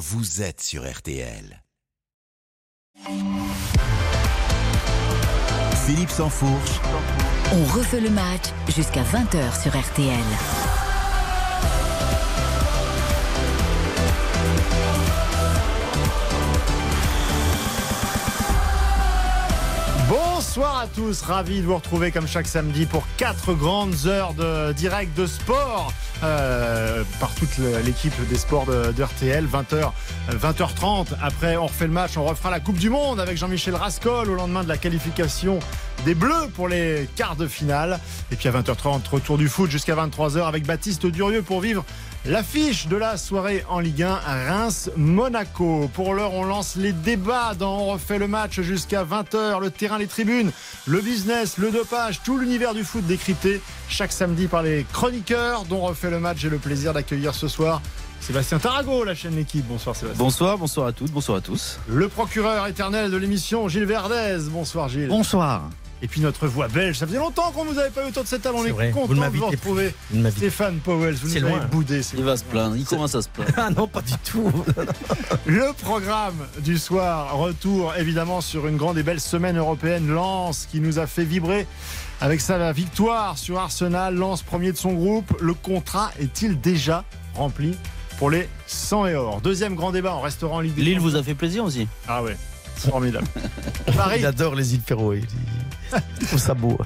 vous êtes sur RTL. Philippe Sansfourche. On refait le match jusqu'à 20h sur RTL. Bonsoir à tous, ravi de vous retrouver comme chaque samedi pour quatre grandes heures de direct de sport euh, par toute l'équipe des sports de, de RTL. 20h, 20h30. Après, on refait le match, on refera la Coupe du Monde avec Jean-Michel Rascol au lendemain de la qualification des Bleus pour les quarts de finale. Et puis à 20h30, retour du foot jusqu'à 23h avec Baptiste Durieux pour vivre L'affiche de la soirée en Ligue 1 à Reims-Monaco. Pour l'heure, on lance les débats dans On refait le match jusqu'à 20h. Le terrain, les tribunes, le business, le dopage, tout l'univers du foot décrypté chaque samedi par les chroniqueurs dont on refait le match. J'ai le plaisir d'accueillir ce soir Sébastien Tarago, la chaîne L'équipe. Bonsoir Sébastien. Bonsoir, bonsoir à toutes, bonsoir à tous. Le procureur éternel de l'émission, Gilles Verdez. Bonsoir Gilles. Bonsoir. Et puis notre voix belge, ça faisait longtemps qu'on vous avait pas eu autour de cette table. On est vrai. content Vous ne de vous retrouver. Ne Stéphane Powell, vous nous avez loin. boudé. c'est Il va se plaindre, il commence à se plaindre. Ah non, pas du tout. Le programme du soir, retour évidemment sur une grande et belle semaine européenne. Lens qui nous a fait vibrer avec sa victoire sur Arsenal. Lens premier de son groupe. Le contrat est-il déjà rempli pour les 100 et or? Deuxième grand débat en restaurant en Ligue des Lille vous a fait plaisir aussi Ah ouais, c'est formidable. Paris, Il adore les îles Féroé.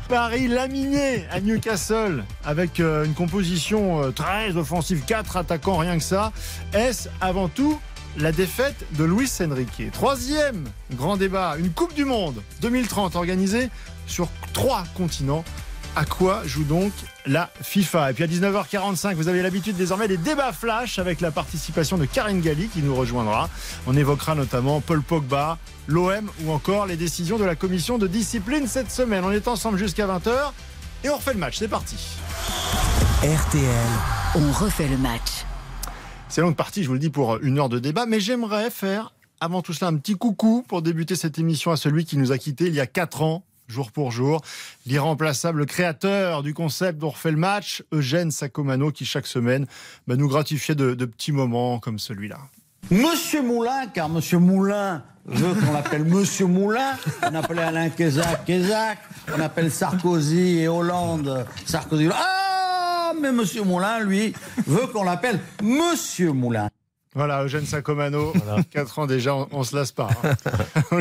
Paris laminé à Newcastle avec euh, une composition euh, très offensive, quatre attaquants, rien que ça. Est-ce avant tout la défaite de Luis Enrique? Troisième grand débat, une Coupe du Monde 2030 organisée sur trois continents. À quoi joue donc la FIFA Et puis à 19h45, vous avez l'habitude désormais des débats flash avec la participation de Karine Galli qui nous rejoindra. On évoquera notamment Paul Pogba, l'OM ou encore les décisions de la commission de discipline cette semaine. On est ensemble jusqu'à 20h et on refait le match. C'est parti. RTL. On refait le match. C'est longue partie, je vous le dis, pour une heure de débat, mais j'aimerais faire avant tout cela un petit coucou pour débuter cette émission à celui qui nous a quittés il y a 4 ans. Jour pour jour, l'irremplaçable créateur du concept dont on refait le match, Eugène Sacomano, qui chaque semaine bah, nous gratifiait de, de petits moments comme celui-là. Monsieur Moulin, car Monsieur Moulin veut qu'on l'appelle Monsieur Moulin. On appelait Alain Kézac Kézac. On appelle Sarkozy et Hollande Sarkozy. Ah, mais Monsieur Moulin, lui, veut qu'on l'appelle Monsieur Moulin. Voilà, Eugène Sacomano, 4 ans déjà, on, on se lasse pas. hein.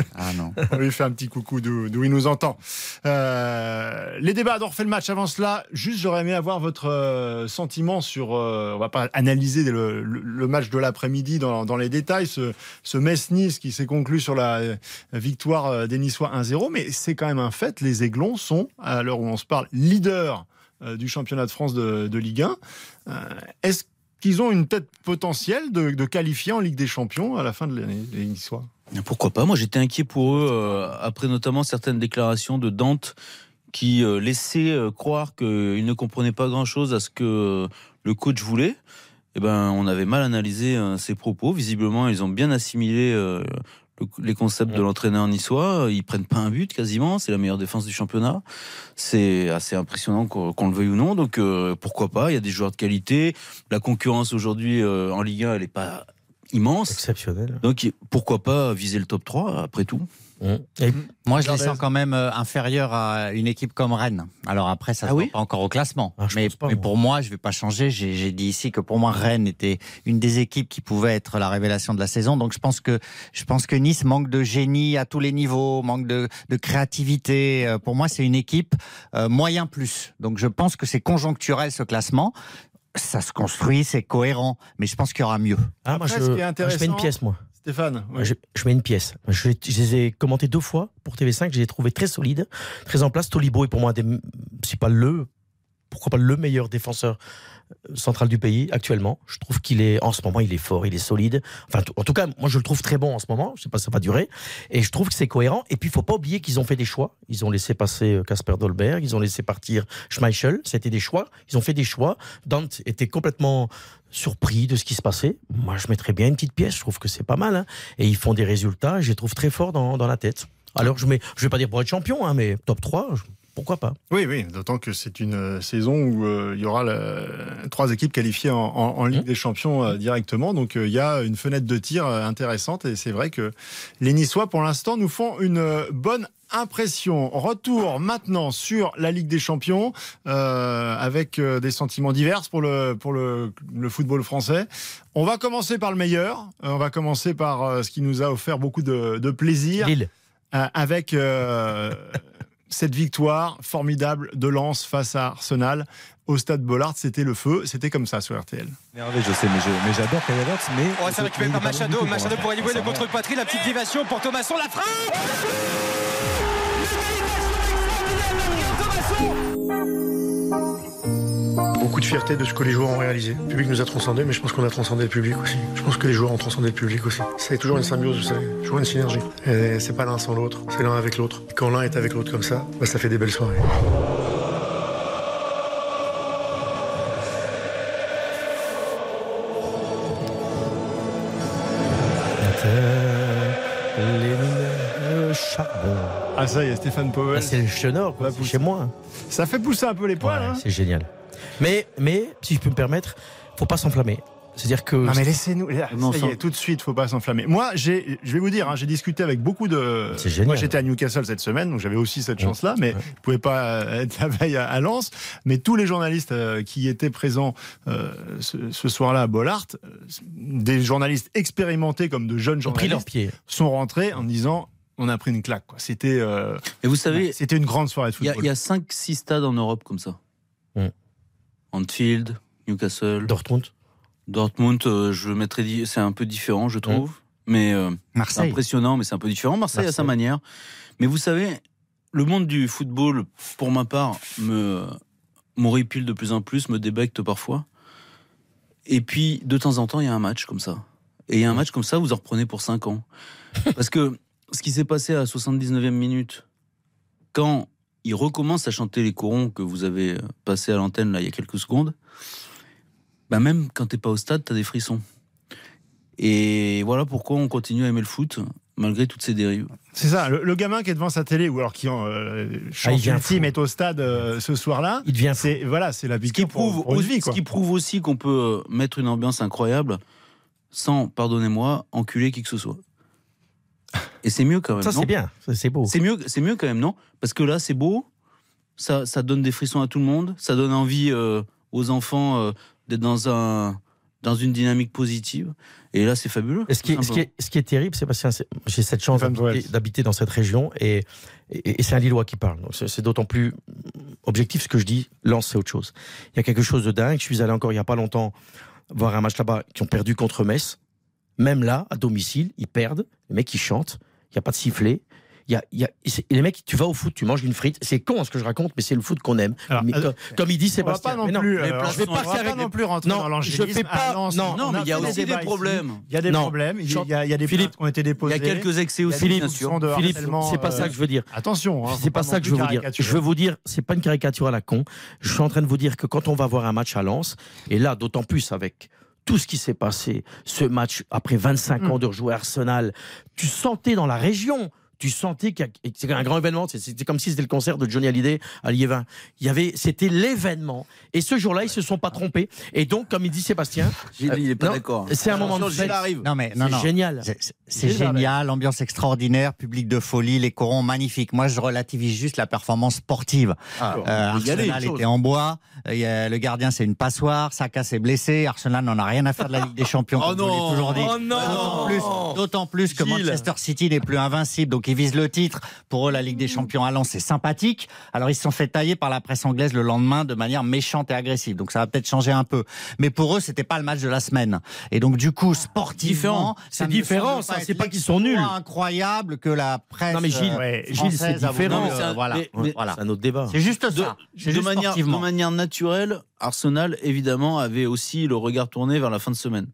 Ah non. On lui fait un petit coucou d'où il nous entend. Euh, les débats on refait le match avant cela. Juste, j'aurais aimé avoir votre euh, sentiment sur. euh, on va pas analyser le, le- le match de l'après-midi dans, dans les détails. Ce, ce Metz-Nice qui s'est conclu sur la euh, victoire euh, des Niçois 1-0. Mais c'est quand même un fait. Les Aiglons sont, à l'heure où on se parle, leaders euh, du championnat de France de, de Ligue 1. Euh, Est-ce qu'ils ont une tête potentielle de, qualifier en Ligue des Champions à la fin de l'année, Pourquoi pas Moi j'étais inquiet pour eux, euh, après notamment certaines déclarations de Dante qui euh, laissaient euh, croire qu'il ne comprenait pas grand-chose à ce que le coach voulait. Eh ben, on avait mal analysé euh, ses propos. Visiblement, ils ont bien assimilé euh, le- les concepts de l'entraîneur niçois. Ils prennent pas un but quasiment. C'est la meilleure défense du championnat. C'est assez impressionnant qu'on le veuille ou non. Donc euh, pourquoi pas? Il y a des joueurs de qualité. La concurrence aujourd'hui euh, en Ligue 1, elle est pas immense. Exceptionnel. Donc pourquoi pas viser le top 3 après tout? Et Moi, je les sens quand même euh, inférieurs à une équipe comme Rennes. Alors après, ça Ah ne oui pas encore au classement. Ah, mais pense pas, mais moi. pour moi, je vais pas changer. J'ai dit ici que pour moi, Rennes était une des équipes qui pouvait être la révélation de la saison. Donc je pense que je pense que Nice manque de génie à tous les niveaux, manque de, de créativité. Euh, Pour moi, c'est une équipe euh, moyen plus. Donc je pense que c'est conjoncturel ce classement. Ça se construit, c'est cohérent, mais je pense qu'il y aura mieux. Ah, moi, Après, je, ce qui est moi, je intéressant- une pièce, moi. Stéphane. Je, mets une pièce. Je, les- ai commentés deux fois pour TV5. Je les ai trouvés très solides, très en place. Tolibo est pour moi, si pas le, pourquoi pas le meilleur défenseur central du pays actuellement. Je trouve qu'il est, en ce moment, il est fort, il est solide. Enfin, en tout cas, moi, je le trouve très bon en ce moment. Je sais pas si ça va durer. Et je trouve que c'est cohérent. Et puis, il faut pas oublier qu'ils ont fait des choix. Ils ont laissé passer euh, Casper Dolberg. Ils ont laissé partir Schmeichel. C'était des choix. Ils ont fait des choix. Dante était complètement surpris de ce qui se passait. Moi, je mettrais bien une petite pièce. Je trouve que c'est pas mal. hein. Et ils font des résultats. Je les trouve très forts dans, dans la tête. Alors, je mets, je vais pas dire pour être champion, hein, mais top 3, je- pourquoi pas? Oui, oui, d'autant que c'est une euh, saison où euh, il y aura trois équipes qualifiées en, en- en Ligue des Champions euh, directement. Donc euh, il y a une fenêtre de tir intéressante et c'est vrai que les Niçois, pour l'instant, nous font une bonne impression. Retour maintenant sur la Ligue des Champions euh, avec euh, des sentiments divers pour le, pour le, le football français. On va commencer par le meilleur. Euh, On va commencer par ce qui nous a offert beaucoup de, de plaisir Lille. avec cette victoire formidable de Lens face à Arsenal au stade Bollard. C'était le feu, c'était comme ça sur RTL. Merveille, je sais, mais j'adore Havertz, mais. Oh, c'est récupéré par Machado. Machado pour éliminer le contre-poitrine. La petite déviation pour Thomasson. La frappe de fierté de ce que les joueurs ont réalisé. Le public nous a transcendés, mais je pense qu'on a transcendé le public aussi. Je pense que les joueurs ont transcendé le public aussi. C'est toujours une symbiose, vous savez, toujours une synergie. Et c'est pas l'un sans l'autre, c'est l'un avec l'autre. Quand l'un est avec l'autre comme ça, bah, ça fait des belles soirées. Charbon. Ah ça y est, Stéphane Powell. Ah, c'est le chenor, quoi. Chez moi. Ça fait pousser un peu les poils. Ouais, hein. c'est génial. Mais, mais, si je peux me permettre, faut pas s'enflammer. C'est-à-dire que. Non mais laissez-nous, là, Non, ça y sans- est, tout de suite, faut pas s'enflammer. Moi, j'ai, je vais vous dire, hein, j'ai discuté avec beaucoup de. C'est génial. Moi, j'étais à Newcastle cette semaine, donc j'avais aussi cette Ouais. chance-là, mais Ouais. je pouvais pas euh, être la veille à, à Lens. Mais tous les journalistes euh, qui étaient présents euh, ce, ce soir-là à Bollard, euh, des journalistes expérimentés comme de jeunes ont pris leur journalistes, pied. sont rentrés en disant, on a pris une claque. Quoi. C'était, euh, Et vous savez, c'était une grande soirée de il y a- football. il y a 5-6 stades en Europe comme ça. Mm. Anfield, Newcastle, Dortmund. Dortmund, euh, je le mettrais, c'est un peu différent, je trouve. Mais euh, c'est Marseille. impressionnant, mais c'est un peu différent. Marseille, à sa Marseille. manière. Mais vous savez, le monde du football, pour ma part, me m'horripile de plus en plus, me débecte parfois. Et puis, de temps en temps, il y a un match comme ça. Et il y a un match comme ça, vous en reprenez pour 5 ans. Parce que ce qui s'est passé à la 79e minute, quand il recommence à chanter les corons que vous avez passés à l'antenne là il y a quelques secondes, bah même quand t'es pas au stade, t'as des frissons. Et voilà pourquoi on continue à aimer le foot malgré toutes ces dérives. C'est ça, le, le gamin qui est devant sa télé ou alors qui en euh, Ah, chante il devient ultime est au stade euh, ce soir-là. Il devient. C'est voilà, c'est la Ce qui victoire pour- prouve, pour une aussi, vie, ce qui prouve aussi qu'on peut euh, mettre une ambiance incroyable sans, pardonnez-moi, enculer qui que ce soit. Et c'est mieux quand même. Ça, c'est bien. C'est beau. C'est mieux, c'est mieux quand même, non Parce que là, c'est beau, ça, ça donne des frissons à tout le monde, ça donne envie euh, aux enfants euh, d'être dans, un, dans une dynamique positive. Et là, c'est fabuleux. Et ce qui, est, ce, qui est, ce qui est terrible, Sébastien, c'est- j'ai cette chance d'habiter- dans cette région et, et, et c'est un Lillois qui parle. Donc c'est c'est d'autant plus objectif ce que je dis. Lance, c'est autre chose. Il y a quelque chose de dingue. Je suis allé encore il n'y a pas longtemps voir un match là-bas qui ont perdu contre Metz. Même là, à domicile, ils perdent. Les mecs, ils chantent. Il n'y a pas de sifflet. Y a, y a, les mecs, tu vas au foot, tu manges une frite. C'est con ce que je raconte, mais c'est le foot qu'on aime. Alors, Mais euh, comme, il dit On va Sébastien. pas non mais non, plus, les euh, je vais pas, va pas pas non plus rentrer non, dans je fais pas- non, Non, On mais a il y a aussi des problèmes. Il y a des Non. problèmes. Il y a, y des Philippe, qui ont été Il y a quelques excès aussi, Philippe, bien sûr. Philippe, c'est pas ça euh, que je veux dire. Attention, hein, C'est pas non ça que je veux vous dire. Je veux vous dire, c'est pas une caricature à la con. Je suis en train de vous dire que quand on va voir un match à Lens, et là, d'autant plus avec tout ce qui s'est passé, ce match après 25 Mm. ans de rejouer Arsenal, tu sentais dans la région. Tu sentais qu'il y a- que c'était un grand événement. C'est- C'était comme si c'était le concert de Johnny Hallyday à Liévin. Il y avait, c'était l'événement. Et ce jour-là, ils se sont pas trompés. Et donc, comme il dit Sébastien, Gilles, il est pas non, d'accord. c'est un moment de fête. Non mais non c'est non. génial. C'est- c'est- C'est génial, ambiance extraordinaire, public de folie, les corons magnifiques. Moi, je relativise juste la performance sportive. Ah, Euh, Arsenal était en bois, euh, le gardien c'est une passoire, Saka s'est blessé, Arsenal n'en a rien à faire de la Ligue des Champions, Oh comme je vous l'ai non, toujours dit. oh non. D'autant plus, d'autant plus que. Manchester City n'est plus invincible, donc ils visent le titre. Pour eux, la Ligue des Champions à Lens, c'est sympathique. Alors ils se sont fait tailler par la presse anglaise le lendemain de manière méchante et agressive, donc ça va peut-être changer un peu. Mais pour eux, c'était pas le match de la semaine. Et donc du coup, sportivement, C'est différent, ça, c'est pas qu'ils sont nuls. incroyable que la presse. Non, mais Gilles, euh, Ouais, Gilles, c'est différent. euh, un- voilà. mais- mais- voilà. C'est un autre débat. C'est juste de, ça. De juste manière, de manière naturelle, Arsenal, évidemment, avait aussi le regard tourné vers la fin de semaine.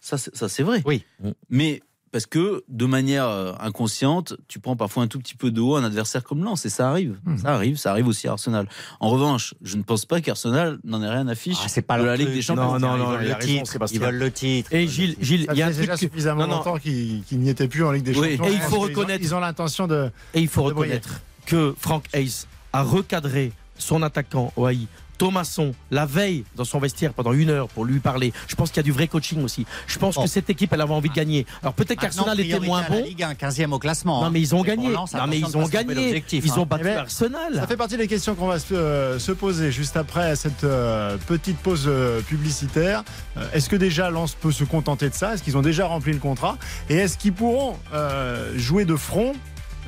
Ça c'est vrai. Oui. Mais parce que, de manière euh, inconsciente, tu prends parfois un tout petit peu de haut un adversaire comme Lens, et ça arrive. Hmm. Ça arrive, ça arrive aussi à Arsenal. En revanche, je ne pense pas qu'Arsenal n'en ait rien à fiche Ah, c'est pas de la Ligue des Champions. Non, non, ils non, veulent il a le titre. Ils veulent le titre. Et Gilles, Gilles, il y a déjà suffisamment Non, non. longtemps qu'ils n'y étaient plus en Ligue des Oui, Champions. et il faut pense qu'ils ont- reconnaître- Ils ont l'intention de. Et il faut reconnaître que Frank Hayes a recadré son attaquant OAI Thomasson, la veille, dans son vestiaire pendant une heure pour lui parler. Je pense qu'il y a du vrai coaching aussi. Je pense que cette équipe, elle avait envie de gagner. Alors peut-être qu'Arsenal était moins bon. Ligue 1, 15e au classement. Non, hein. mais ils ont pour gagné. Non, mais ils ont gagné. Ils hein. ont battu Eh ben, Arsenal. Ça fait partie des questions qu'on va se, euh, se poser juste après cette euh, petite pause euh, publicitaire. Euh, est-ce que déjà Lens peut se contenter de ça? Est-ce qu'ils ont déjà rempli le contrat? Et est-ce qu'ils pourront euh, jouer de front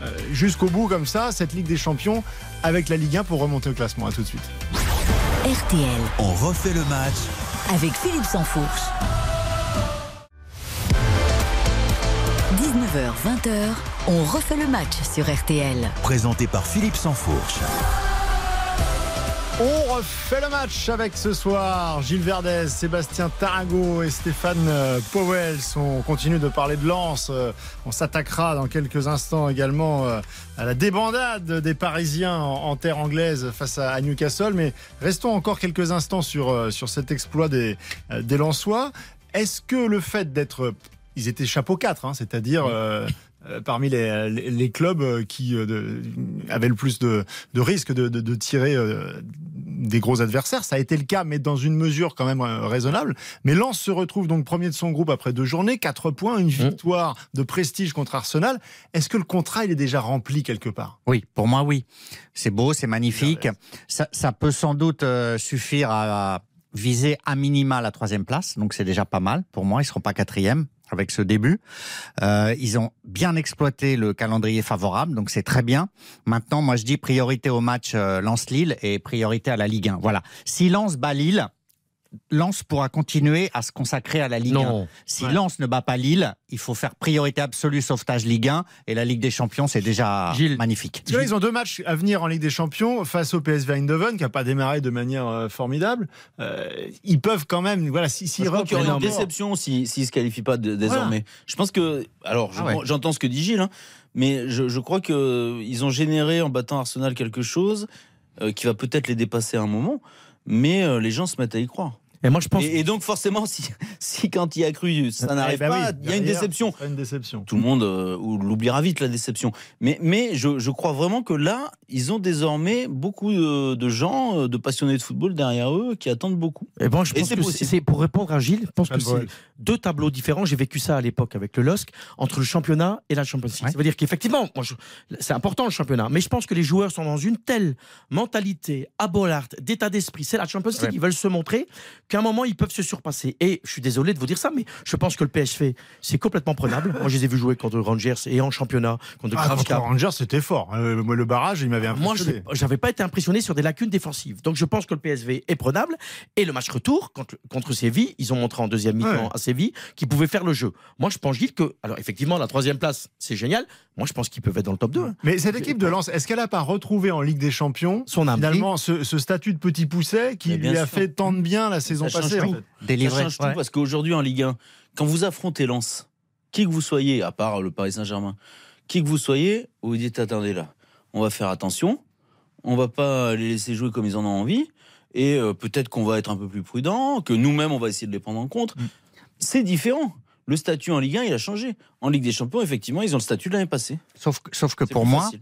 euh, jusqu'au bout comme ça, cette Ligue des Champions, avec la Ligue 1 pour remonter au classement? À tout de suite. RTL On refait le match avec Philippe Sansfourche. 19h, 20h, on refait le match sur RTL. présenté par Philippe Sansfourche. On refait le match avec ce soir Gilles Verdez, Sébastien Tarago et Stéphane euh, Powell. On continue de parler de Lens. Euh, On s'attaquera dans quelques instants également euh, à la débandade des Parisiens en, terre anglaise face à, Newcastle. Mais restons encore quelques instants sur, sur cet exploit des, des Lensois. Est-ce que le fait d'être. Ils étaient chapeau 4, hein, c'est-à-dire. Parmi les, les- les clubs euh, qui euh, de- avaient le plus de, de risques de, de- de tirer euh, des gros adversaires. Ça a été le cas, mais dans une mesure quand même euh, raisonnable. Mais Lens se retrouve donc premier de son groupe après deux journées, quatre points, une victoire de prestige contre Arsenal. Est-ce que le contrat il est déjà rempli quelque part? Oui, pour moi, oui. C'est beau, c'est magnifique. Ça, ça peut sans doute euh, suffire à viser à minima la troisième place. Donc c'est déjà pas mal. Pour moi, ils seront pas quatrième avec ce début. Euh, ils ont bien exploité le calendrier favorable, donc c'est très bien. Maintenant, moi je dis priorité au match euh, Lens-Lille et priorité à la Ligue 1. Voilà. Si Lens bat Lille, Lens pourra continuer à se consacrer à la Ligue 1. Non. Si Ouais. Lens ne bat pas Lille, il faut faire priorité absolue sauvetage Ligue 1 et la Ligue des Champions, c'est déjà Gilles. magnifique. Parce que là, ils ont deux matchs à venir en Ligue des Champions face au PSV Eindhoven, qui n'a pas démarré de manière euh, formidable. Euh, ils peuvent quand même, voilà, si- crois qu'il y une déception s'ils si, ne se qualifient pas de- désormais. Je pense que. Alors, je- Ah ouais. j'entends ce que dit Gilles, hein, mais je, je crois qu'ils ont généré en battant Arsenal quelque chose euh, qui va peut-être les dépasser à un moment, mais euh, les gens se mettent à y croire. Et moi, je pense. Et, et donc, forcément, si, si quand il y a cru, ça n'arrive Eh ben pas, oui, il y a une déception. une. Tout le monde euh, ou l'oubliera vite, la déception. Mais, mais je, je crois vraiment que là, ils ont désormais beaucoup de, de gens, euh, de passionnés de football derrière eux qui attendent beaucoup. Et bon, je pense que c'est pour répondre à Gilles, je pense que c'est deux tableaux différents. J'ai vécu ça à l'époque avec le LOSC, entre le championnat et la Champions League. Ouais. Ça veut dire qu'effectivement, c'est important le championnat, mais je pense que les joueurs sont dans une telle mentalité, abolarte, d'état d'esprit, c'est la Champions League, Ouais. ils veulent se montrer qu'à un moment, ils peuvent se surpasser. Et je suis désolé de vous dire ça, mais je pense que le PSV, c'est complètement prenable. moi, je les ai vus jouer contre Rangers et en championnat, contre Ah, contre. Rangers, c'était fort. Euh, moi, le barrage, il m'avait Moi, je impressionné. n'avais pas été impressionné sur des lacunes défensives. Donc, je pense que le PSV est prenable. Et le match retour contre, contre Séville, ils ont montré en deuxième mi-temps Ouais. à Séville qu'ils pouvaient faire le jeu. Moi, je pense, Gilles, que. Alors, effectivement, la troisième place, c'est génial. Moi, je pense qu'ils peuvent être dans le top 2. hein. Mais cette équipe de Lens, est-ce qu'elle n'a pas retrouvé en Ligue des Champions Son âme. finalement ce, ce statut de petit pousset qui lui a sûr. fait tant de bien la saison Ça change passée tout. Délivré. Ça change tout Ouais. parce qu'aujourd'hui en Ligue 1, quand vous affrontez Lens, qui que vous soyez, à part le Paris Saint-Germain, qui que vous soyez, vous vous dites attendez là, on va faire attention, on va pas les laisser jouer comme ils en ont envie, et euh, peut-être qu'on va être un peu plus prudent, que nous-mêmes on va essayer de les prendre en compte. Mm. C'est différent. Le statut en Ligue 1, il a changé. En Ligue des Champions, effectivement, ils ont le statut de l'année passée. Sauf, que- sauf que pour moi, facile.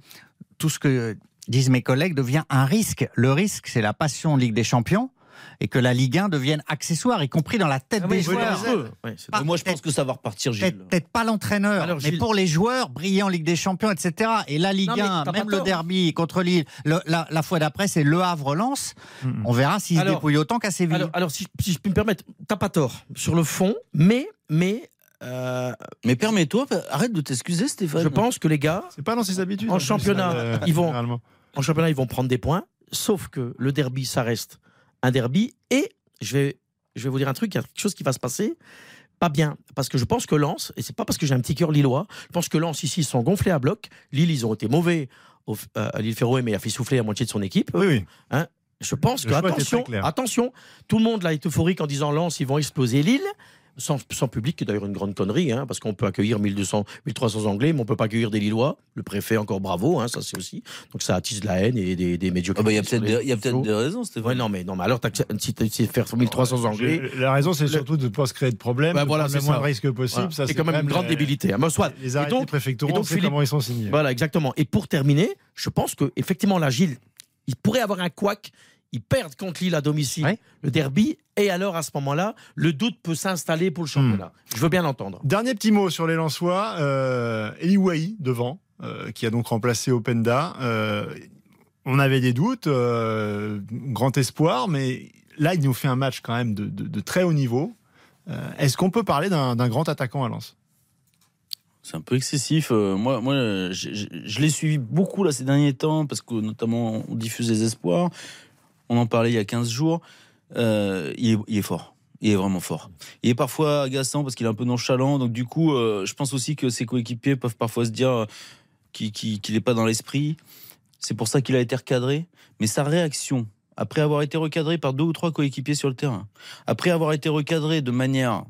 tout ce que disent mes collègues devient un risque. Le risque, c'est la passion Ligue des Champions et que la Ligue 1 devienne accessoire, y compris dans la tête Ah des oui, joueurs. c'est- Pas- Mais moi, je pense peut-être- que ça va repartir, Gilles. Peut-être peut-être pas l'entraîneur, mais pour les joueurs, briller en Ligue des Champions, etc. Et la Ligue Non, mais 1, t'as même le derby contre Lille, le- la, la fois d'après, c'est Le Havre-Lens. Mhm. On verra s'ils se dépouillent autant qu'à Séville. Alors, alors, si, si je peux me permettre, t'as pas tort sur le fond, mais. mais euh, Mais permets-toi, arrête de t'excuser, Stéphane. je pense que les gars, C'est pas dans ses habitudes. En plus, championnat, euh, ils vont- en championnat, ils vont prendre des points, sauf que le derby, ça reste un derby. Et je vais, je vais vous dire un truc, il y a quelque chose qui va se passer. Pas bien, parce que je pense que Lens, et c'est pas parce que j'ai un petit cœur lillois, je pense que Lens ici ils sont gonflés à bloc. Lille, ils ont été mauvais au, euh, à Lille Ferroé, mais il a fait souffler la moitié de son équipe. Oui, oui. Je pense Le que, attention, attention, tout le monde là est euphorique en disant Lens, ils vont exploser Lille. Sans, sans public, qui est d'ailleurs une grande connerie, hein, parce qu'on peut accueillir 1200, 1300 Anglais, mais on peut pas accueillir des Lillois. Le préfet, encore bravo, hein, ça c'est aussi. Donc ça attise la haine et des, des Ah médiocrités. bah, Il y a peut-être des, raisons, Stéphane. Ouais, non, mais, non, mais alors, si tu faire 1300 Anglais, La raison, c'est surtout de ne pas se créer de problèmes, Bah, de voilà, prendre le moins de risques possible. voilà. C'est quand même une grande les- débilité. hein. Mais soit. Les Et arrêtés donc- préfectoraux, et donc, c'est Philippe- comment ils sont signés. Voilà, exactement. Et pour terminer, je pense que effectivement, la Gilles, il pourrait avoir un couac. Ils perdent contre Lille à domicile le derby. Et alors, à ce moment-là, le doute peut s'installer pour le championnat. Je veux bien l'entendre. Dernier petit mot sur les Lensois. Euh, Eliwahi devant, euh, qui a donc remplacé Openda. Euh, on avait des doutes, euh, grand espoir, mais là, il nous fait un match quand même de, de- de très haut niveau. Euh, Est-ce qu'on peut parler d'un d'un grand attaquant à Lens? C'est un peu excessif. Euh, moi, moi je, je- je l'ai suivi beaucoup là, ces derniers temps, parce que notamment on diffuse les espoirs. On en parlait il y a 15 jours. Euh, il, est, il est fort. Il est vraiment fort. Il est parfois agaçant parce qu'il est un peu nonchalant. Donc du coup, euh, je pense aussi que ses coéquipiers peuvent parfois se dire euh, qu'il n'est pas dans l'esprit. C'est pour ça qu'il a été recadré. Mais sa réaction, après avoir été recadré par deux ou trois coéquipiers sur le terrain, après avoir été recadré de manière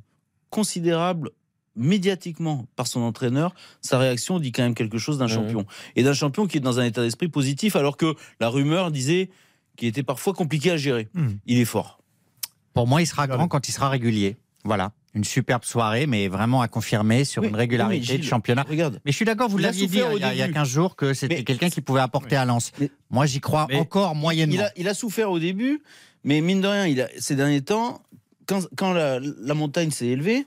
considérable médiatiquement par son entraîneur, sa réaction dit quand même quelque chose d'un champion. Et d'un champion qui est dans un état d'esprit positif, alors que la rumeur disait qu'il était parfois compliqué à gérer. Mhm. Il est fort. Pour moi, il sera grand quand il sera régulier. Voilà. Une superbe soirée, mais vraiment à confirmer sur Oui, une régularité Gilles, de championnat. Regarde. Mais je suis d'accord, vous l'aviez dit hein, il y, a, il y a début. 15 jours que c'était quelqu'un qui pouvait apporter à Lens. Mais- Moi, j'y crois Mais encore moyennement. Il a, il a souffert au début, mais mine de rien, il a, ces derniers temps, quand, quand la, la montagne s'est élevée,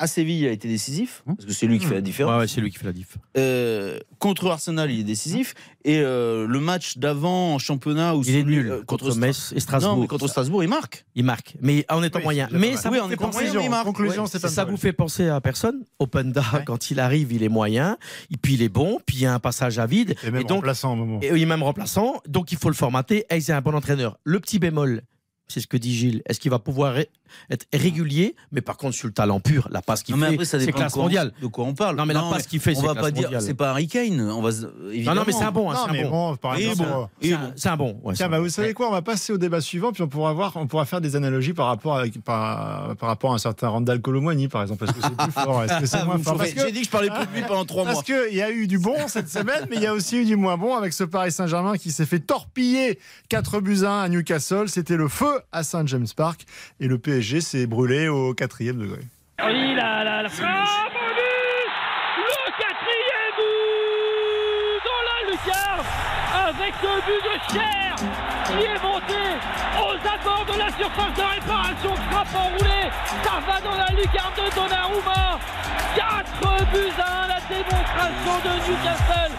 à Séville, il a été décisif, parce que c'est lui qui fait la différence. Ouais, ouais, c'est lui qui fait la diff. Euh, contre Arsenal, il est décisif. Et euh, le match d'avant en championnat où Il est nul euh, contre, Stra- Metz et Strasbourg. Non, mais contre Strasbourg, il marque. Il marque, mais en étant Oui, moyen. Mais ça. Oui, vous en fait étant penser- moyen, mais il marque. conclusion, Ouais, c'est ça, pas ça mal. vous fait penser à personne Openda, quand il arrive, il est moyen, et puis il est bon, puis il y a un passage à vide, Et même et donc remplaçant au moment. et il est même remplaçant, donc il faut le formater, et c'est un bon entraîneur. Le petit bémol, c'est ce que dit Gilles, est-ce qu'il va pouvoir ré- être régulier, mais par contre sur le talent pur, la passe qu'il fait, c'est classe quoi on- mondiale. De quoi on parle Non, mais la passe qu'il fait, on c'est va classe pas dire, mondiale. c'est pas Harry Kane. On va, Non, non, mais c'est un bon, hein, c'est un bon. bon, par Et exemple. bon. C'est un- C'est un bon. ouais, c'est Tiens, un bah, bon. vous savez quoi On va passer au débat suivant, puis on pourra voir, on pourra faire des analogies par rapport avec, par, par rapport à un certain Randall Colomwani, par exemple. Est-ce que c'est plus fort Est-ce que c'est moins Vous me fort? chauffez. Parce que- J'ai dit que je parlais plus de lui pendant trois mois. Parce qu'il y a eu du bon cette semaine, mais il y a aussi eu du moins bon avec ce Paris Saint-Germain qui s'est fait torpiller 4 buts à 1 à Newcastle. C'était le feu à Saint James Park et le PSG s'est brûlé au quatrième degré. Oui, la, la, la un but Le quatrième but dans la lucarne avec ce but de Cher qui est monté de la surface de réparation, frappe enroulée, ça dans la lucarne de Donnarumma 4 buts à 1, la démonstration de Newcastle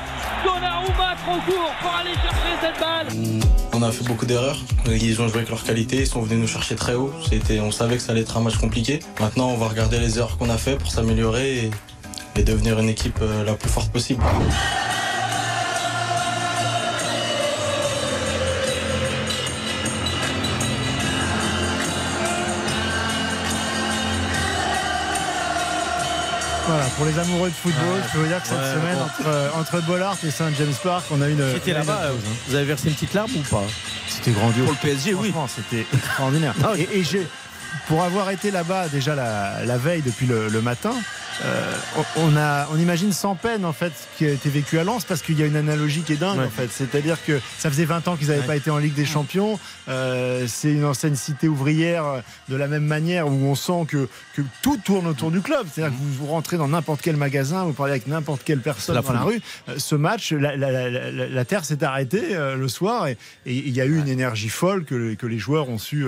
Donnarumma trop court pour aller chercher cette balle On a fait beaucoup d'erreurs. Ils ont joué avec leur qualité, ils sont venus nous chercher très haut. C'était, on savait que ça allait être un match compliqué. Maintenant, on va regarder les erreurs qu'on a fait pour s'améliorer et, et devenir une équipe euh, la plus forte possible. Voilà, pour les amoureux de football, je peux vous dire que cette Ouais, semaine, bon. entre, entre Bollard et Saint James Park, on a une. J'étais là-bas, hein. vous avez versé une petite larme ou pas C'était grandiose. Pour le PSG, oui. C'était extraordinaire. Ah et et j'ai, pour avoir été là-bas déjà la, la veille depuis le, le matin, euh, on, a, on imagine sans peine en fait ce qui a été vécu à Lens parce qu'il y a une analogie qui est dingue Ouais. en fait. C'est-à-dire que ça faisait 20 ans qu'ils n'avaient Ouais. pas été en Ligue des Champions. Euh, c'est une ancienne cité ouvrière euh, de la même manière où on sent que, que tout tourne autour du club. C'est-à-dire que vous, vous rentrez dans n'importe quel magasin, vous parlez avec n'importe quelle personne La dans la rue. Euh, ce match, la, la- la- la- la terre s'est arrêtée euh, le soir et il y a eu une énergie folle que, que les joueurs ont su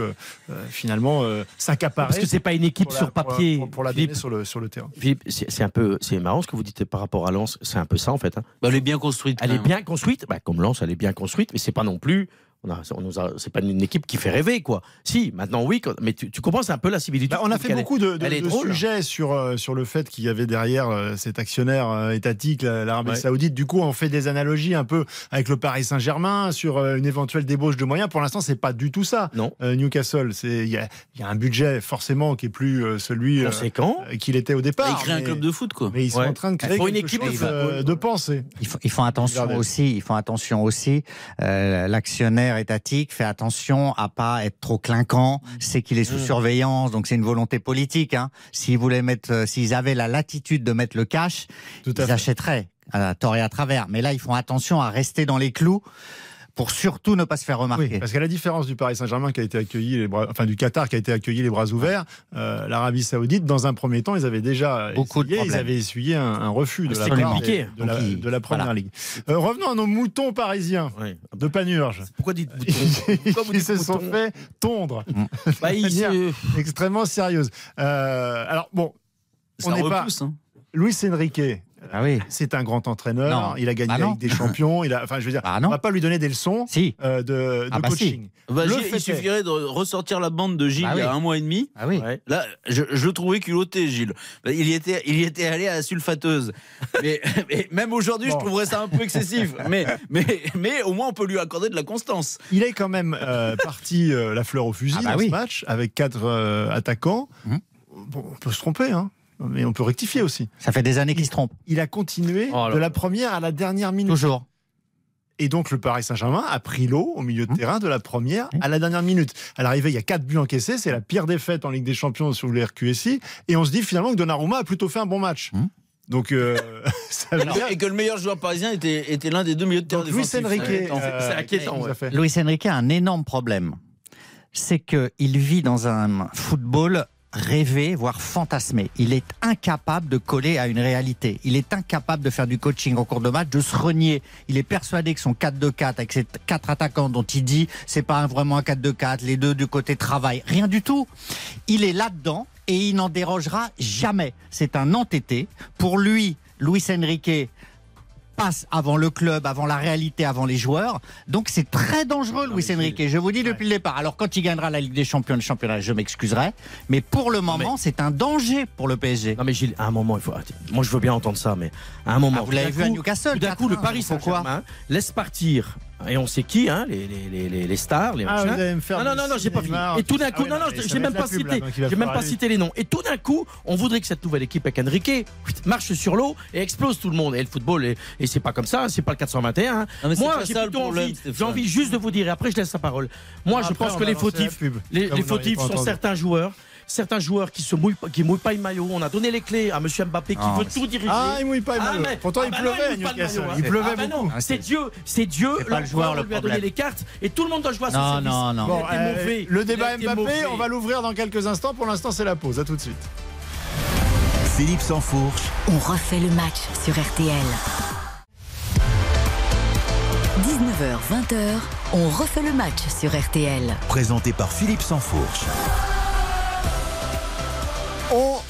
finalement euh, s'accaparer. Parce que c'est pas une équipe sur pour la- papier. pour, pour la donner sur le, sur le terrain. Philippe, c'est un peu, c'est marrant ce que vous dites par rapport à Lens. C'est un peu ça en fait. hein. Bah, elle est bien construite. Elle est bien construite, bah, comme Lens, elle est bien construite, mais c'est pas non plus. On a, on nous a- c'est pas une équipe qui fait rêver, quoi. Si, maintenant oui, quand- mais tu, tu comprends, c'est un peu la civilité. Bah, on a fait beaucoup de, de- elle est de sujets sur, euh, sur le fait qu'il y avait derrière euh, cet actionnaire euh, étatique, la- l'Arabie Ouais. Saoudite. Du coup, on fait des analogies un peu avec le Paris Saint-Germain sur une éventuelle débauche de moyens. Pour l'instant, c'est pas du tout ça. Non. Euh, Newcastle, c'est il y a, il y a un budget forcément qui est plus celui Conséquent. euh, qu'il était au départ. Il crée un mais- club de foot, quoi. Mais ils sont Ouais. en train de créer une équipe chose qui va- euh, de pensée. Ils font, ils font attention Regardez. aussi, ils font attention aussi. euh, Étatique fait attention à pas être trop clinquant. C'est qu'il est sous Mmh. surveillance, donc c'est une volonté politique. Hein. S'ils voulaient mettre, euh, s'ils avaient la latitude de mettre le cash, Tout ils fait. achèteraient à tort et à travers. Mais là, ils font attention à rester dans les clous pour surtout ne pas se faire remarquer. Oui, parce qu'à la différence du Paris Saint-Germain qui a été accueilli, les bras, enfin du Qatar qui a été accueilli les bras ouverts, euh, l'Arabie Saoudite, dans un premier temps, ils avaient déjà Beaucoup de essuyé, ils avaient essuyé un, un refus de la, C'était part des- de, la, de la Première voilà. Ligue. Euh, revenons à nos moutons parisiens de Panurge. Pourquoi dites bouton Pourquoi vous Ils dites se sont fait tondre Bah, il de manière se- extrêmement sérieuse. Euh, alors bon, Ça on n'est pas repousse. hein. Luis Enrique. Ah oui. C'est un grand entraîneur. Non. Il a gagné Ah non. Ligue des Champions. Il a, enfin, je veux dire, Ah on va pas lui donner des leçons Si. euh, de, de Ah bah si. coaching. Bah, Le fait il est- suffirait de ressortir la bande de Gilles Bah il y a oui. un mois et demi. Ah oui. Ouais. Là, je, je le trouvais culotté, Gilles. Bah, Il y était, il y était allé à la sulfateuse. Mais, mais même aujourd'hui, Bon. je trouverais ça un peu excessif. Mais, mais, mais au moins, on peut lui accorder de la constance. Il est quand même euh, parti euh, la fleur au fusil Ah bah dans oui. ce match avec quatre euh, attaquants. Mhm. Bon, on peut se tromper, hein, mais on peut rectifier aussi. Ça fait des années qu'il se trompe. Il a continué Oh de la première à la dernière minute. Toujours. Et donc le Paris Saint-Germain a pris l'eau au milieu de Mhm. terrain de la première Mhm. à la dernière minute. À l'arrivée, il y a quatre buts encaissés, c'est la pire défaite en Ligue des Champions sur les RQSI. Et on se dit finalement que Donnarumma a plutôt fait un bon match. Mhm. Donc euh, ça veut dire Et que le meilleur joueur parisien était, était l'un des deux milieux de terrain Luis. Enrique, euh, c'est inquiétant, qu'il ouais. Luis Enrique a un énorme problème. C'est qu'il vit dans un football rêvé, voire fantasmé. Il est incapable de coller à une réalité. Il est incapable de faire du coaching en cours de match, de se renier. Il est persuadé que son 4-2-4, avec ses quatre attaquants dont il dit, c'est pas vraiment un 4-2-4, les deux du côté travail. Rien du tout. Il est là-dedans et il n'en dérogera jamais. C'est un entêté. Pour lui, Luis Enrique passe avant le club, avant la réalité, avant les joueurs. Donc c'est très dangereux, Luis Enrique. Je vous dis depuis le départ. Alors quand il gagnera la Ligue des Champions, le championnat, je m'excuserai. Mais pour le moment, c'est un danger pour le PSG. Non mais Gilles, à un moment, il faut. arrêter. Moi, je veux bien entendre ça, mais à un moment. Ah, vous l'avez vu à Newcastle, Tout d'un coup, le 4-1, Paris Saint-Germain laisse partir. Et on sait qui, hein, les, les, les, les- stars, les Ah, machins. vous allez me faire non, non, non, non, j'ai pas fini. Et tout d'un ah coup, oui, non, non, j'ai même pas pub, cité, j'ai même pas aller cité les noms. Et tout d'un coup, on voudrait que cette nouvelle équipe avec Enrique marche sur l'eau et explose tout le monde. Et le football, et, et c'est pas comme ça, c'est pas le 421. hein. Non, Moi, j'ai envie, envie juste de vous dire, et après je laisse la parole. Moi, je Après, pense que les fautifs, les, fautifs sont certains joueurs. Certains joueurs qui se mouillent, pas- qui mouillent pas le maillot. On a donné les clés à Monsieur Mbappé qui Ah, veut tout diriger. Ah, il mouille pas le Ah, maillot. mais- Pourtant, ah il bah pleuvait maillot, hein. Il pleuvait Ah bah beaucoup. C'est Dieu, c'est Dieu. Pas le joueur, on le lui a donné les cartes et tout le monde doit jouer à son Non, service. non, non. Il Bon, euh, mauvais. le Il débat Mbappé, on va l'ouvrir dans quelques instants. Pour l'instant, c'est la pause. À tout de suite. Philippe Sansfourche, On refait le match sur RTL. 19h, 20h, on refait le match sur RTL. présenté par Philippe Sansfourche.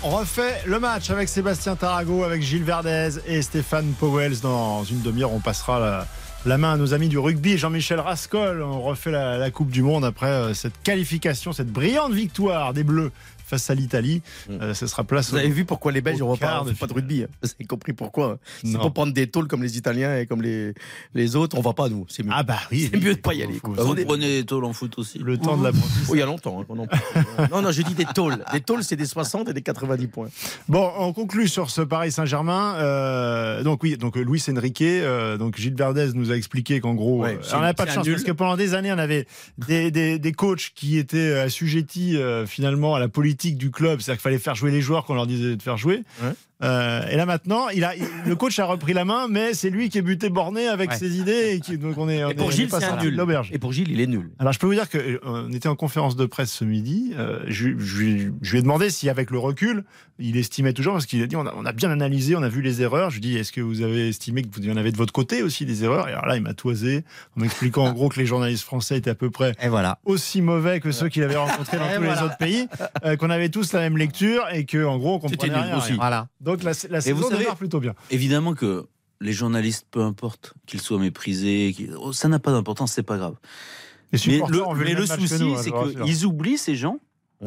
On refait le match avec Sébastien Tarago, avec Gilles Verdez et Stéphane Powells. Dans une demi-heure, on passera la, main à nos amis du rugby. Jean-Michel Rascol, on refait la, la Coupe du Monde après euh, cette qualification, cette brillante victoire des Bleus face à l'Italie. Euh, ce sera place Vous avez vu pourquoi les Belges au n'auront pas, de pas de rugby hein Vous avez compris pourquoi C'est Non. pour prendre des tôles comme les Italiens et comme les, les autres. On va pas, nous. C'est mieux. Ah bah oui. c'est mieux de pas y aller. Vous On est- prenez des tôles en foot aussi. Le temps de l'apprentissage. Oh, il y a longtemps hein, qu'on en parle. Non, non, je dis des tôles. Des tôles, c'est des 60 et des 90 points. Bon, on conclut sur ce Paris Saint-Germain. Euh, donc oui, donc euh, Luis Enrique, euh, donc Gilles Verdez nous a expliqué qu'en gros, Ouais, euh, c'est- on n'avait pas de c'est chance nul. parce que pendant des années, on avait des, des, des coachs qui étaient assujettis euh, finalement à la politique du club, c'est-à-dire qu'il fallait faire jouer les joueurs qu'on leur disait de faire jouer. Ouais. Euh, et là maintenant, il a, il- le coach a repris la main, mais c'est lui qui est buté borné avec Ouais. ses idées et qui, donc on est. on Et pour est- Gilles, c'est un nul. Et pour Gilles, il est nul. Alors je peux vous dire que euh, on était en conférence de presse ce midi. euh, je, je lui- je lui ai demandé si avec le recul, il estimait toujours parce qu'il a dit on a, on a bien analysé, on a vu les erreurs. Je lui ai dit est-ce que vous avez estimé que vous y en avez de votre côté aussi des erreurs? Et alors là il m'a toisé en m'expliquant en gros que les journalistes français étaient à peu près Et voilà. aussi mauvais que ceux qu'il avait rencontrés dans Et tous les autres pays, euh, qu'on avait tous la même lecture et que en gros on comprenait rien. aussi. Voilà. Donc la, la saison vous savez- démarre plutôt bien. Évidemment que les journalistes, peu importe qu'ils soient méprisés, oh, ça n'a pas d'importance, c'est pas grave. Les Mais le, mais le, souci, hein, c'est qu'ils oublient ces gens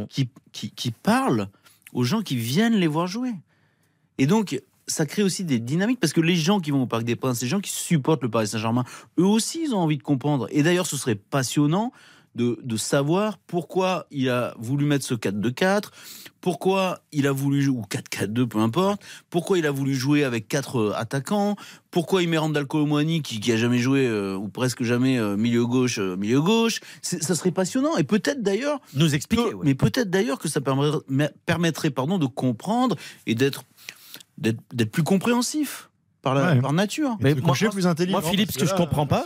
qui, qui, qui parlent aux gens qui viennent les voir jouer. Et donc, ça crée aussi des dynamiques parce que les gens qui vont au Parc des Princes, les gens qui supportent le Paris Saint-Germain, eux aussi, ils ont envie de comprendre. Et d'ailleurs, ce serait passionnant de, de savoir pourquoi il a voulu mettre ce 4-2-4, pourquoi il a voulu jouer, ou 4-4-2, peu importe, pourquoi il a voulu jouer avec quatre euh, attaquants, pourquoi il met Randall Colomwani qui, qui a jamais joué, euh, ou presque jamais, euh, milieu gauche, euh, milieu gauche. Ça serait passionnant. Et peut-être d'ailleurs, Nous expliquer. que- ouais. mais peut-être d'ailleurs que ça permettrait, pardon, de comprendre et d'être plus compréhensif. Par, la, Ouais. par nature. Mais moi, plus intelligent. moi, Philippe, ce que je comprends pas,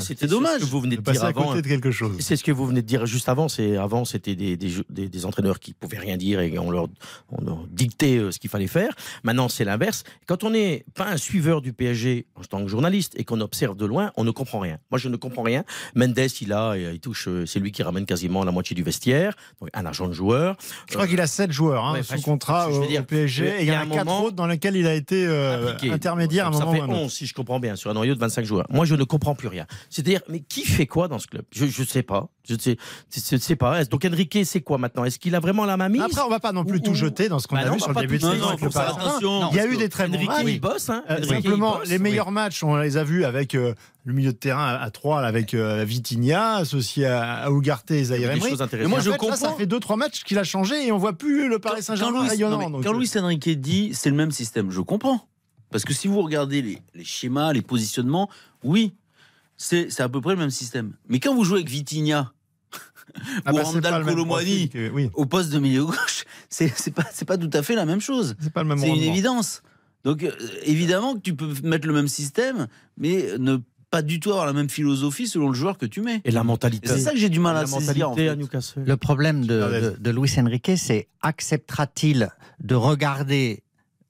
c'est dommage. ce que vous venez de de dire avant. côté de quelque chose. C'est ce que vous venez de dire juste avant. C'est avant, c'était des, des, jeux- des, des entraîneurs qui pouvaient rien dire et on leur, on leur dictait euh, ce qu'il fallait faire. Maintenant, c'est l'inverse. Quand on n'est pas un suiveur du PSG en tant que journaliste et qu'on observe de loin, on ne comprend rien. Moi, je ne comprends rien. Mendes, il a, il touche, euh, c'est lui qui ramène quasiment la moitié du vestiaire, donc un argent de joueur. Je crois qu'il a 7 joueurs hein, Ouais, sous contrat je au, dire, au PSG. Et il y en a un 4 moment- autres dans lesquels il a été euh, Impliqué. intermédiaire à un moment Ça fait à un autre. 11, si je comprends bien, sur un noyau de 25 joueurs. Moi, je ne comprends plus rien. C'est-à-dire, mais qui fait quoi dans ce club? Je ne sais pas. Je ne sais, je ne sais pas. Donc, Enrique, c'est quoi maintenant? Est-ce qu'il a vraiment la main mise Après, on va pas non plus Ou- tout ou- jeter dans ce qu'on Bah a non, vu on sur le début de saison. Il y a eu des très bons Enrique, matchs. il bosse. Hein. Euh, simplement, les oui. meilleurs matchs, on les a vus avec euh, le milieu de terrain à, à 3 là, avec euh, Vitinha, associé à, à Ugarte et Zahir Emery. intéressantes. moi, je comprends. ça fait 2-3 matchs qu'il a changé et on voit plus le Paris Saint-Germain rayonnant. mais quand euh, Luis Enrique dit c'est le même système, je comprends. Parce que si vous regardez les, les schémas, les positionnements, oui, c'est à peu près le même système. Mais quand vous jouez avec Vitinha ah ou bah, Randall Oui, au poste de milieu gauche, c'est pas, pas tout à fait la même chose. c'est pas le même C'est une évidence. Donc euh, évidemment que tu peux mettre le même système, mais ne pas du tout avoir la même philosophie selon le joueur que tu mets. Et la mentalité. C'est ça que j'ai du mal à saisir. mentalité en fait. à Newcastle. Le problème de, Fernandez. de, de Luis Enrique, c'est acceptera-t-il de regarder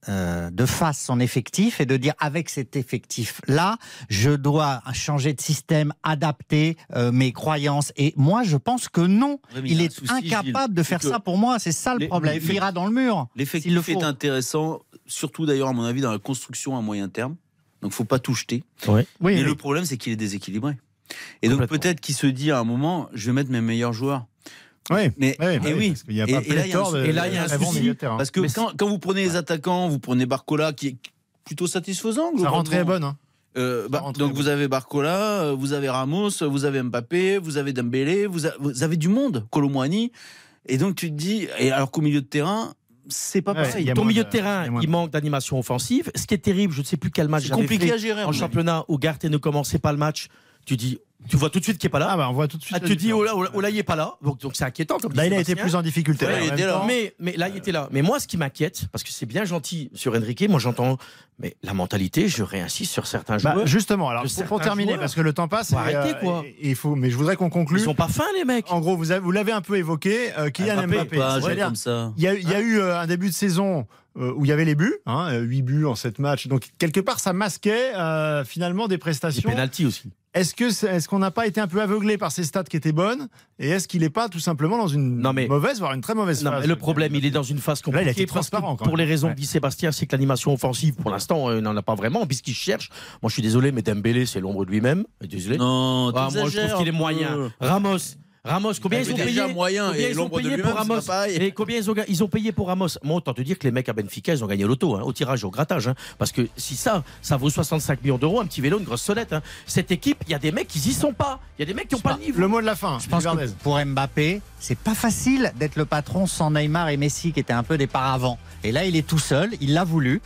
euh, de face son effectif et de dire avec cet effectif-là, je dois changer de système, adapter euh, mes croyances. Et moi, je pense que non. Il est souci, incapable Gilles, de faire ça pour moi. C'est ça le les- problème. Il ira dans le mur. le L'effectif faut. est intéressant, surtout d'ailleurs à mon avis dans la construction à moyen terme. Donc faut pas tout jeter. Ouais. Oui, Mais oui. le problème c'est qu'il est déséquilibré. Et donc peut-être qu'il se dit à un moment, je vais mettre mes meilleurs joueurs. Oui, Mais oui, et oui. parce qu'il y a Et- pas et là, il y a un de et là, il y a un souci. Parce que quand, quand vous prenez les attaquants, vous prenez Barcola qui est plutôt satisfaisant. Sa globalement. rentrée est bonne. hein. Euh, bah, donc vous avez Barcola, euh, vous avez Ramos, vous avez Mbappé, vous avez Dembélé, vous, a- vous avez du monde, Colomwani. Et donc tu te dis, et alors qu'au milieu de terrain, c'est pas Ouais, pareil. il y a Ton milieu de- de terrain, il manque d'animation offensive. Ce qui est terrible, je ne sais plus quel match C'est j'avais compliqué fait à gérer. à en championnat où Garte ne commençait pas le match. Tu dis, tu vois tout de suite qu'il n'est pas là. Ah bah on voit tout de suite. Ah, tu dis, oh là, oh là, oh là, il n'est pas là. Donc donc c'est inquiétant. Comme Là, il a été plus en difficulté. Ouais, En il même était là. temps, Mais, mais là, il était là. Mais moi, ce qui m'inquiète, parce que c'est bien gentil sur Enrique, moi j'entends, mais la mentalité, je réinsiste sur certains Bah, joueurs. justement, alors pour, pour terminer, joueurs. parce que le temps passe, Faut et, arrêter, quoi. et- faut, mais je voudrais qu'on conclue. Ils sont pas fins, les mecs. En gros, vous avez- vous l'avez un peu évoqué, euh, Kylian Mbappé, Mbappé. Pas jouer C'est-à-dire, comme ça. Il y a, il y a eu euh, un début de saison euh, où il y avait les buts, hein, euh, 8 buts en 7 matchs. Donc quelque part, ça masquait euh, finalement des Des prestations. pénalties aussi. Est-ce que est-ce qu'on n'a pas été un peu aveuglé par ces stats qui étaient bonnes Et est-ce qu'il n'est pas tout simplement dans une Non, mais- mauvaise, voire une très mauvaise Non, phase mais le problème, il est dans une phase Là, il a compliquée. transparent, quand pour les raisons Ouais. que dit Sébastien, c'est que l'animation offensive, pour l'instant, euh, n'en a pas vraiment, puisqu'il cherche. Moi, je suis désolé, mais Dembélé, c'est l'ombre de lui-même. Désolé. Non, Ah, moi, je trouve qu'il est moyen. Ramos. Ramos, combien Il ils ont déjà payé moyen Combien et ils ont l'ombre de payé lui-même, pour Ramos pas. Et combien ils ont, ils ont payé pour Ramos Moi, autant te dire que les mecs à Benfica, ils ont gagné l'auto, hein, au tirage, au grattage. hein. parce que si ça, ça vaut 65 millions d'euros, un petit vélo, une grosse sonnette. hein. Cette équipe, il y a des mecs qui y sont pas. Il y a des mecs qui n'ont pas le niveau. Le mot de la fin. Je pense que pour Mbappé, c'est pas facile d'être le patron sans Neymar et Messi qui étaient un peu des paravents. Et là, il est tout seul, il l'a voulu.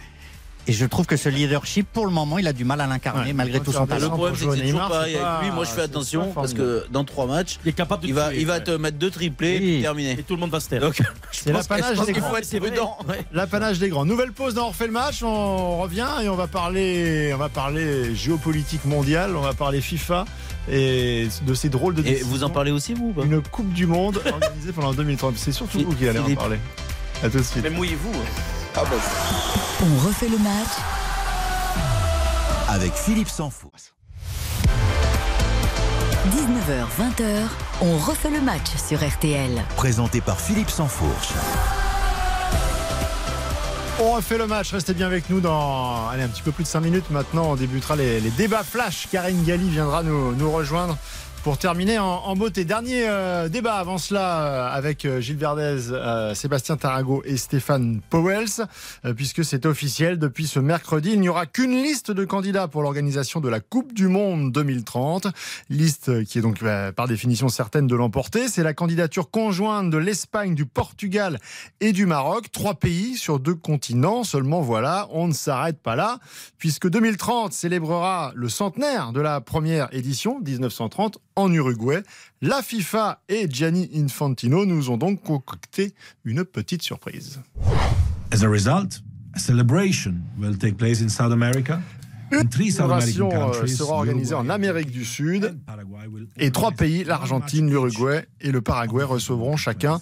Et je trouve que ce leadership, pour le moment, il a du mal à l'incarner Ouais, malgré tout son intéressant. Le talent. problème, c'est que c'est toujours pareil avec lui. Moi, je fais attention parce que dans trois matchs, Il est capable de il va, tuer, il va ouais. te mettre deux triplés, Oui. puis terminé. Et tout le monde va se taire. Donc, C'est l'apanage des grands. prudent. L'apanage des grands. Nouvelle pause dans On refait le match. On revient et on va parler, on va parler géopolitique mondiale. On va parler FIFA et de ces drôles de Et vous en parlez aussi, vous Une Coupe du Monde organisée pendant 2030. C'est surtout vous qui allez en parler. À tout de suite. Mais mouillez-vous. hein. On refait le match Avec Philippe Sansfourche. 19h, 20h. On refait le match sur RTL. Présenté par Philippe Sansfourche. On refait le match. Restez bien avec nous dans allez, un petit peu plus de 5 minutes. Maintenant, on débutera les, les débats flash. Karine Galli viendra nous, nous rejoindre. Pour terminer en, beauté, dernier euh, débat avant cela euh, avec euh, Gilles Verdez, Sébastien Tarago et Stéphane Powells, euh, puisque c'est officiel depuis ce mercredi, il n'y aura qu'une liste de candidats pour l'organisation de la Coupe du Monde 2030, liste qui est donc euh, par définition certaine de l'emporter. C'est la candidature conjointe de l'Espagne, du Portugal et du Maroc, trois pays sur deux continents. Seulement voilà, on ne s'arrête pas là, puisque 2030 célébrera le centenaire de la première édition, 1930, en Uruguay. La FIFA et Gianni Infantino nous ont donc concocté une petite surprise. As a result, A celebration will take place in South America. In three South American célébration euh, sera organisée en Amérique du Sud et trois pays, l'Argentine, l'Uruguay et le Paraguay, recevront chacun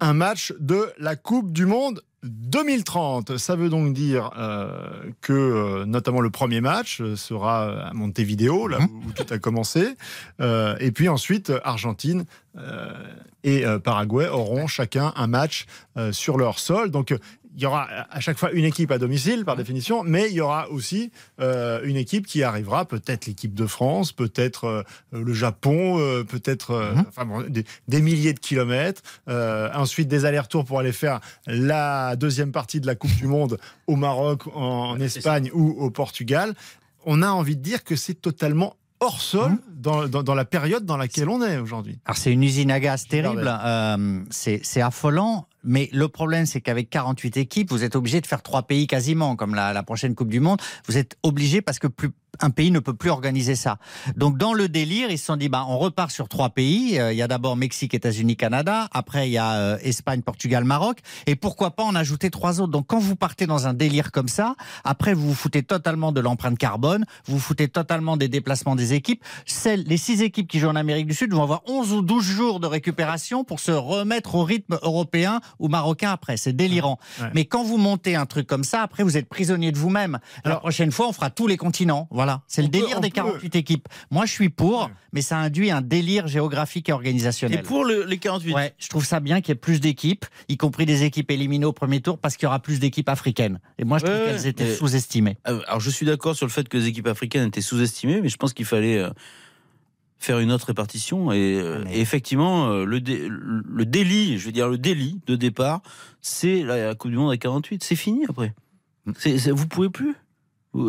un match de la Coupe du Monde 2030. Ça veut donc dire euh, que euh, notamment le premier match euh, sera à Montevideo, là où, où tout a commencé. Euh, et puis ensuite, Argentine et Paraguay auront chacun un match sur leur sol. Donc il y aura à chaque fois une équipe à domicile, par définition, mais il y aura aussi euh, une équipe qui arrivera, peut-être l'équipe de France, peut-être euh, le Japon, euh, peut-être enfin bon, des, des milliers de kilomètres. Ensuite, des allers-retours pour aller faire la deuxième partie de la Coupe du Monde au Maroc, en, en Espagne ou au Portugal. On a envie de dire que c'est totalement hors sol dans, dans- dans la période dans laquelle on est aujourd'hui. Alors c'est une usine à gaz terrible, euh, c'est affolant. Mais le problème, c'est qu'avec 48 équipes, vous êtes obligé de faire trois pays quasiment, comme la, la prochaine Coupe du Monde. Vous êtes obligé parce que plus, un pays ne peut plus organiser ça. Donc dans le délire, ils se sont dit, bah, on repart sur trois pays. Euh, Il y a d'abord Mexique, États-Unis, Canada. Après, il y a euh, Espagne, Portugal, Maroc. Et pourquoi pas en ajouter trois autres. Donc quand vous partez dans un délire comme ça, après vous vous foutez totalement de l'empreinte carbone, vous vous foutez totalement des déplacements des équipes. Celles, les six équipes qui jouent en Amérique du Sud vont avoir 11 ou 12 jours de récupération pour se remettre au rythme européen ou marocain après. C'est délirant. Ouais. Mais quand vous montez un truc comme ça, après vous êtes prisonnier de vous-même. La prochaine fois, on fera tous les continents. Voilà. C'est le peut- délire des peut- 48 équipes. Moi, je suis pour, mais ça induit un délire géographique et organisationnel. Et pour le- les 48 Ouais, je trouve ça bien qu'il y ait plus d'équipes, y compris des équipes éliminées au premier tour, parce qu'il y aura plus d'équipes africaines. Et moi, je trouve Ouais, qu'elles étaient sous-estimées. Euh, Alors je suis d'accord sur le fait que les équipes africaines étaient sous-estimées, mais je pense qu'il fallait euh, faire une autre répartition. Et, euh, et effectivement, euh, le, dé- le délit, je veux dire le délit de départ, c'est la, Coupe du Monde à 48. C'est fini après. C'est, c'est- vous pouvez plus.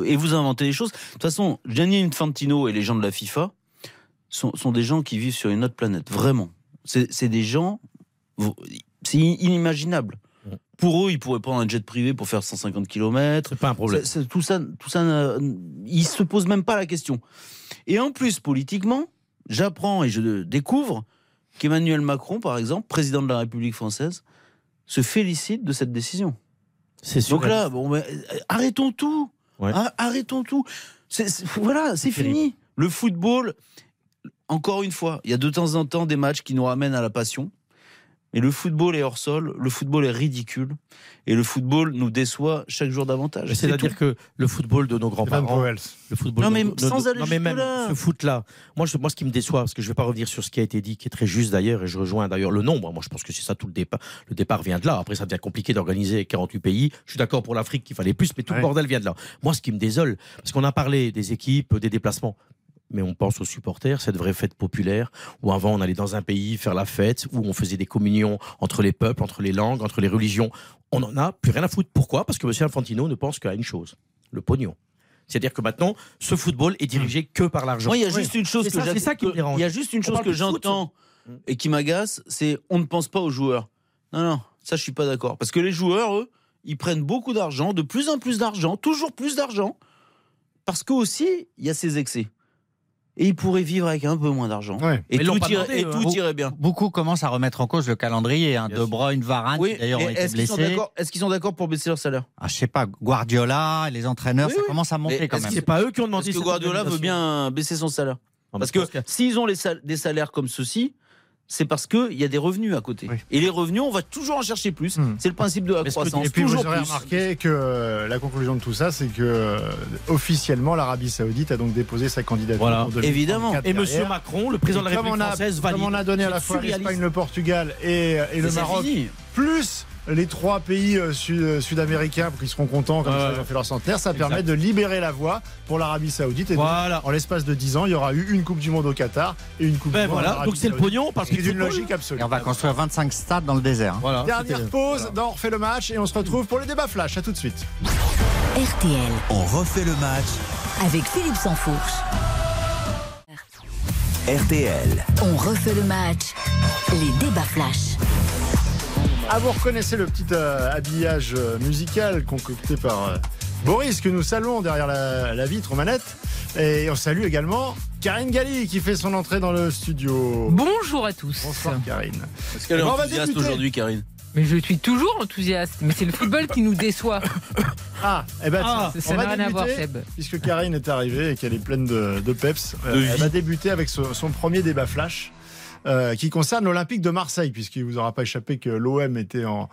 Et vous inventez des choses. De toute façon, Gianni Infantino et les gens de la FIFA sont, sont des gens qui vivent sur une autre planète. Vraiment. C'est, c'est des gens. C'est inimaginable. Pour eux, ils pourraient prendre un jet privé pour faire 150 km. C'est pas un problème. C'est- c'est- tout ça, tout ça, euh, ils se posent même pas la question. Et en plus, politiquement, j'apprends et je découvre qu'Emmanuel Macron, par exemple, président de la République française, se félicite de cette décision. C'est sûr. Donc là, bon, euh, arrêtons tout. Ar- Arrêtons tout. Voilà, c'est fini. Le football, encore une fois, il y a de temps en temps des matchs qui nous ramènent à la passion. Mais le football est hors sol, le football est ridicule, et le football nous déçoit chaque jour davantage. C'est-à-dire que le football de nos grands-parents, le football Non, de mais nos- de- sans de- aller non, mais même ce foot-là, moi, je- moi, ce qui me déçoit, parce que je ne vais pas revenir sur ce qui a été dit, qui est très juste d'ailleurs, et je rejoins d'ailleurs le nombre. Moi, je pense que c'est ça tout le départ. Le départ vient de là. Après, ça devient compliqué d'organiser 48 pays. Je suis d'accord pour l'Afrique qu'il fallait plus, mais tout Ouais. le bordel vient de là. Moi, ce qui me désole, parce qu'on a parlé des équipes, des déplacements. Mais on pense aux supporters, cette vraie fête populaire, où avant on allait dans un pays faire la fête, où on faisait des communions entre les peuples, entre les langues, entre les religions. On n'en a plus rien à foutre. Pourquoi? Parce que M. Infantino ne pense qu'à une chose, le pognon. C'est-à-dire que maintenant, ce football est dirigé que par l'argent. Moi, il y a juste une chose que. Il y a juste une On chose que j'entends et qui m'agace, c'est on ne pense pas aux joueurs. Non, non, ça je suis pas d'accord. Parce que les joueurs, eux, ils prennent beaucoup d'argent, de plus en plus d'argent, toujours plus d'argent, parce que aussi il y a ces excès. Et ils pourraient vivre avec un peu moins d'argent. Et, tout, pas irait, demandé, et eux, tout hein. irait bien. Beaucoup commencent à remettre en cause le calendrier. Hein. De Bruyne, Varane, Oui, qui d'ailleurs ont été est-ce qu'ils sont blessés. d'accord- est-ce qu'ils sont d'accord pour baisser leur salaire? Ah, je sais pas, Guardiola, les entraîneurs, ça commence à monter Mais quand même. que Est-ce que Guardiola veut bien baisser son salaire? Parce que s'ils ont les sal- des salaires comme ceux-ci, c'est parce qu'il y a des revenus à côté. Et les revenus, on va toujours en chercher plus. C'est le principe de la croissance. Et puis vous toujours aurez plus. remarqué que euh, la conclusion de tout ça, c'est que euh, officiellement l'Arabie Saoudite a donc déposé sa candidature. Voilà. pour 2034 Évidemment. Et. Monsieur Macron, le président de la Et comme République on a- française, Comme on a donné à la fois l'Espagne, le Portugal et, et le Maroc, fini. plus les trois pays euh, sud- euh, sud-américains qui seront contents comme ça ils ont fait leur centenaire, ça permet de libérer la voie pour l'Arabie Saoudite. Et donc, en l'espace de 10 ans, il y aura eu une Coupe du Monde au Qatar et une Coupe Ben du Monde voilà, en donc c'est le pognon, parce C'est que d'une football. logique absolue. Et on va construire 25 stades dans le désert. hein. Voilà. Dernière pause dans On refait le match et on se retrouve pour le débat flash. À tout de suite. RTL. On refait le match. Avec Philippe Sansfourche. RTL. On refait le match. Les débats flash. Ah, vous reconnaissez le petit euh, habillage euh, musical concocté par euh, Boris, que nous saluons derrière la, la vitre aux manettes. Et on salue également Karine Galli qui fait son entrée dans le studio. Bonjour à tous. Bonsoir Karine. Est-ce qu'elle est On va enthousiaste débuter. aujourd'hui, Karine? Mais je suis toujours enthousiaste. Mais c'est le football qui nous déçoit. Ah, eh ben, Ah, ça on va n'a rien à voir, Seb. Puisque Karine est arrivée et qu'elle est pleine de, de peps, euh, elle va débuter avec son, son premier débat flash. Euh, qui concerne l'Olympique de Marseille, puisqu'il vous aura pas échappé que l'OM était en,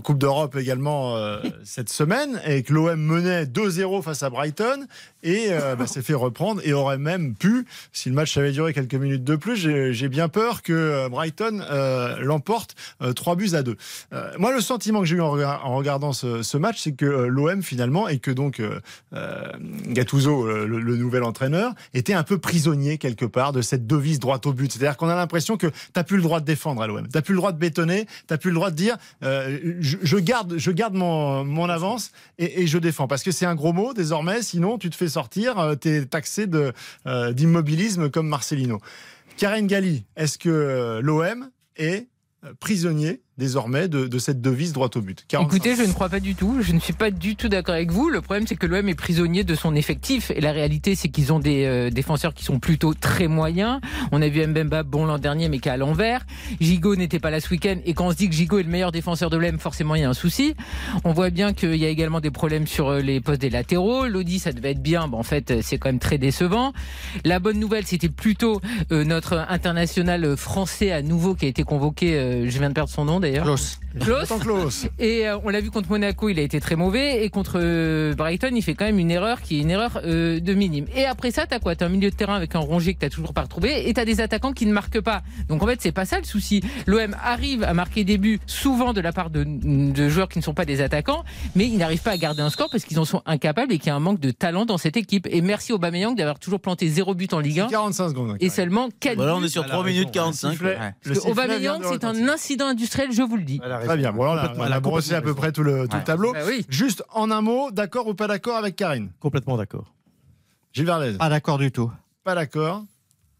Coupe d'Europe également euh, cette semaine, et que l'OM menait 2-0 face à Brighton, et euh, bah, s'est fait reprendre, et aurait même pu, si le match avait duré quelques minutes de plus, j'ai bien peur que euh, Brighton euh, l'emporte euh, 3 buts à 2. Euh, moi, le sentiment que j'ai eu en, rega- en regardant ce, match, c'est que l'OM finalement, et que donc Gattuso, le, nouvel entraîneur, était un peu prisonnier quelque part de cette devise droite au but. C'est-à-dire qu'on a l'impression que t'as plus le droit de défendre à l'OM, t'as plus le droit de bétonner, t'as plus le droit de dire je, garde, je garde mon, avance et je défends parce que c'est un gros mot désormais. Sinon, tu te fais sortir, euh, t'es taxé de euh, d'immobilisme comme Marcelino. Karen Galli, est-ce que euh, l'OM est prisonnier désormais de, de cette devise droite au but 45. Écoutez, je ne crois pas du tout. Je ne suis pas du tout d'accord avec vous. Le problème, c'est que l'OM est prisonnier de son effectif. Et la réalité, c'est qu'ils ont des euh, défenseurs qui sont plutôt très moyens. On a vu Mbemba bon l'an dernier, mais qui est à l'envers. Gigot n'était pas là ce week-end. Et quand on se dit que Gigot est le meilleur défenseur de l'OM, forcément, il y a un souci. On voit bien qu'il y a également des problèmes sur euh, les postes des latéraux. Lodi, ça devait être bien. Bon, en fait, c'est quand même très décevant. La bonne nouvelle, c'était plutôt euh, notre international français à nouveau qui a été convoqué. euh, je viens de perdre son nom d'ailleurs. Klaus. Klaus. Et euh, on l'a vu contre Monaco, il a été très mauvais. Et contre euh, Brighton, il fait quand même une erreur qui est une erreur euh, de minime. Et après ça, t'as quoi? T'as un milieu de terrain avec un rongé que t'as toujours pas retrouvé. Et t'as des attaquants qui ne marquent pas. Donc en fait, c'est pas ça le souci. L'OM arrive à marquer des buts, souvent de la part de, de joueurs qui ne sont pas des attaquants, mais ils n'arrivent pas à garder un score parce qu'ils en sont incapables et qu'il y a un manque de talent dans cette équipe. Et merci Aubameyang d'avoir toujours planté zéro but en Ligue 1. 45 secondes. hein, Et seulement 4 Voilà, on buts. est sur 3 minutes 45. sifflet. ouais. Aubameyang, c'est un incident industriel, je vous le dis. Très bien. Bon, alors, on a, on a brossé à peu près tout le, tout le Ouais. tableau. Bah oui. Juste en un mot, d'accord ou pas d'accord avec Karine? Complètement d'accord. Gilles Verdez, Pas d'accord du tout. pas d'accord.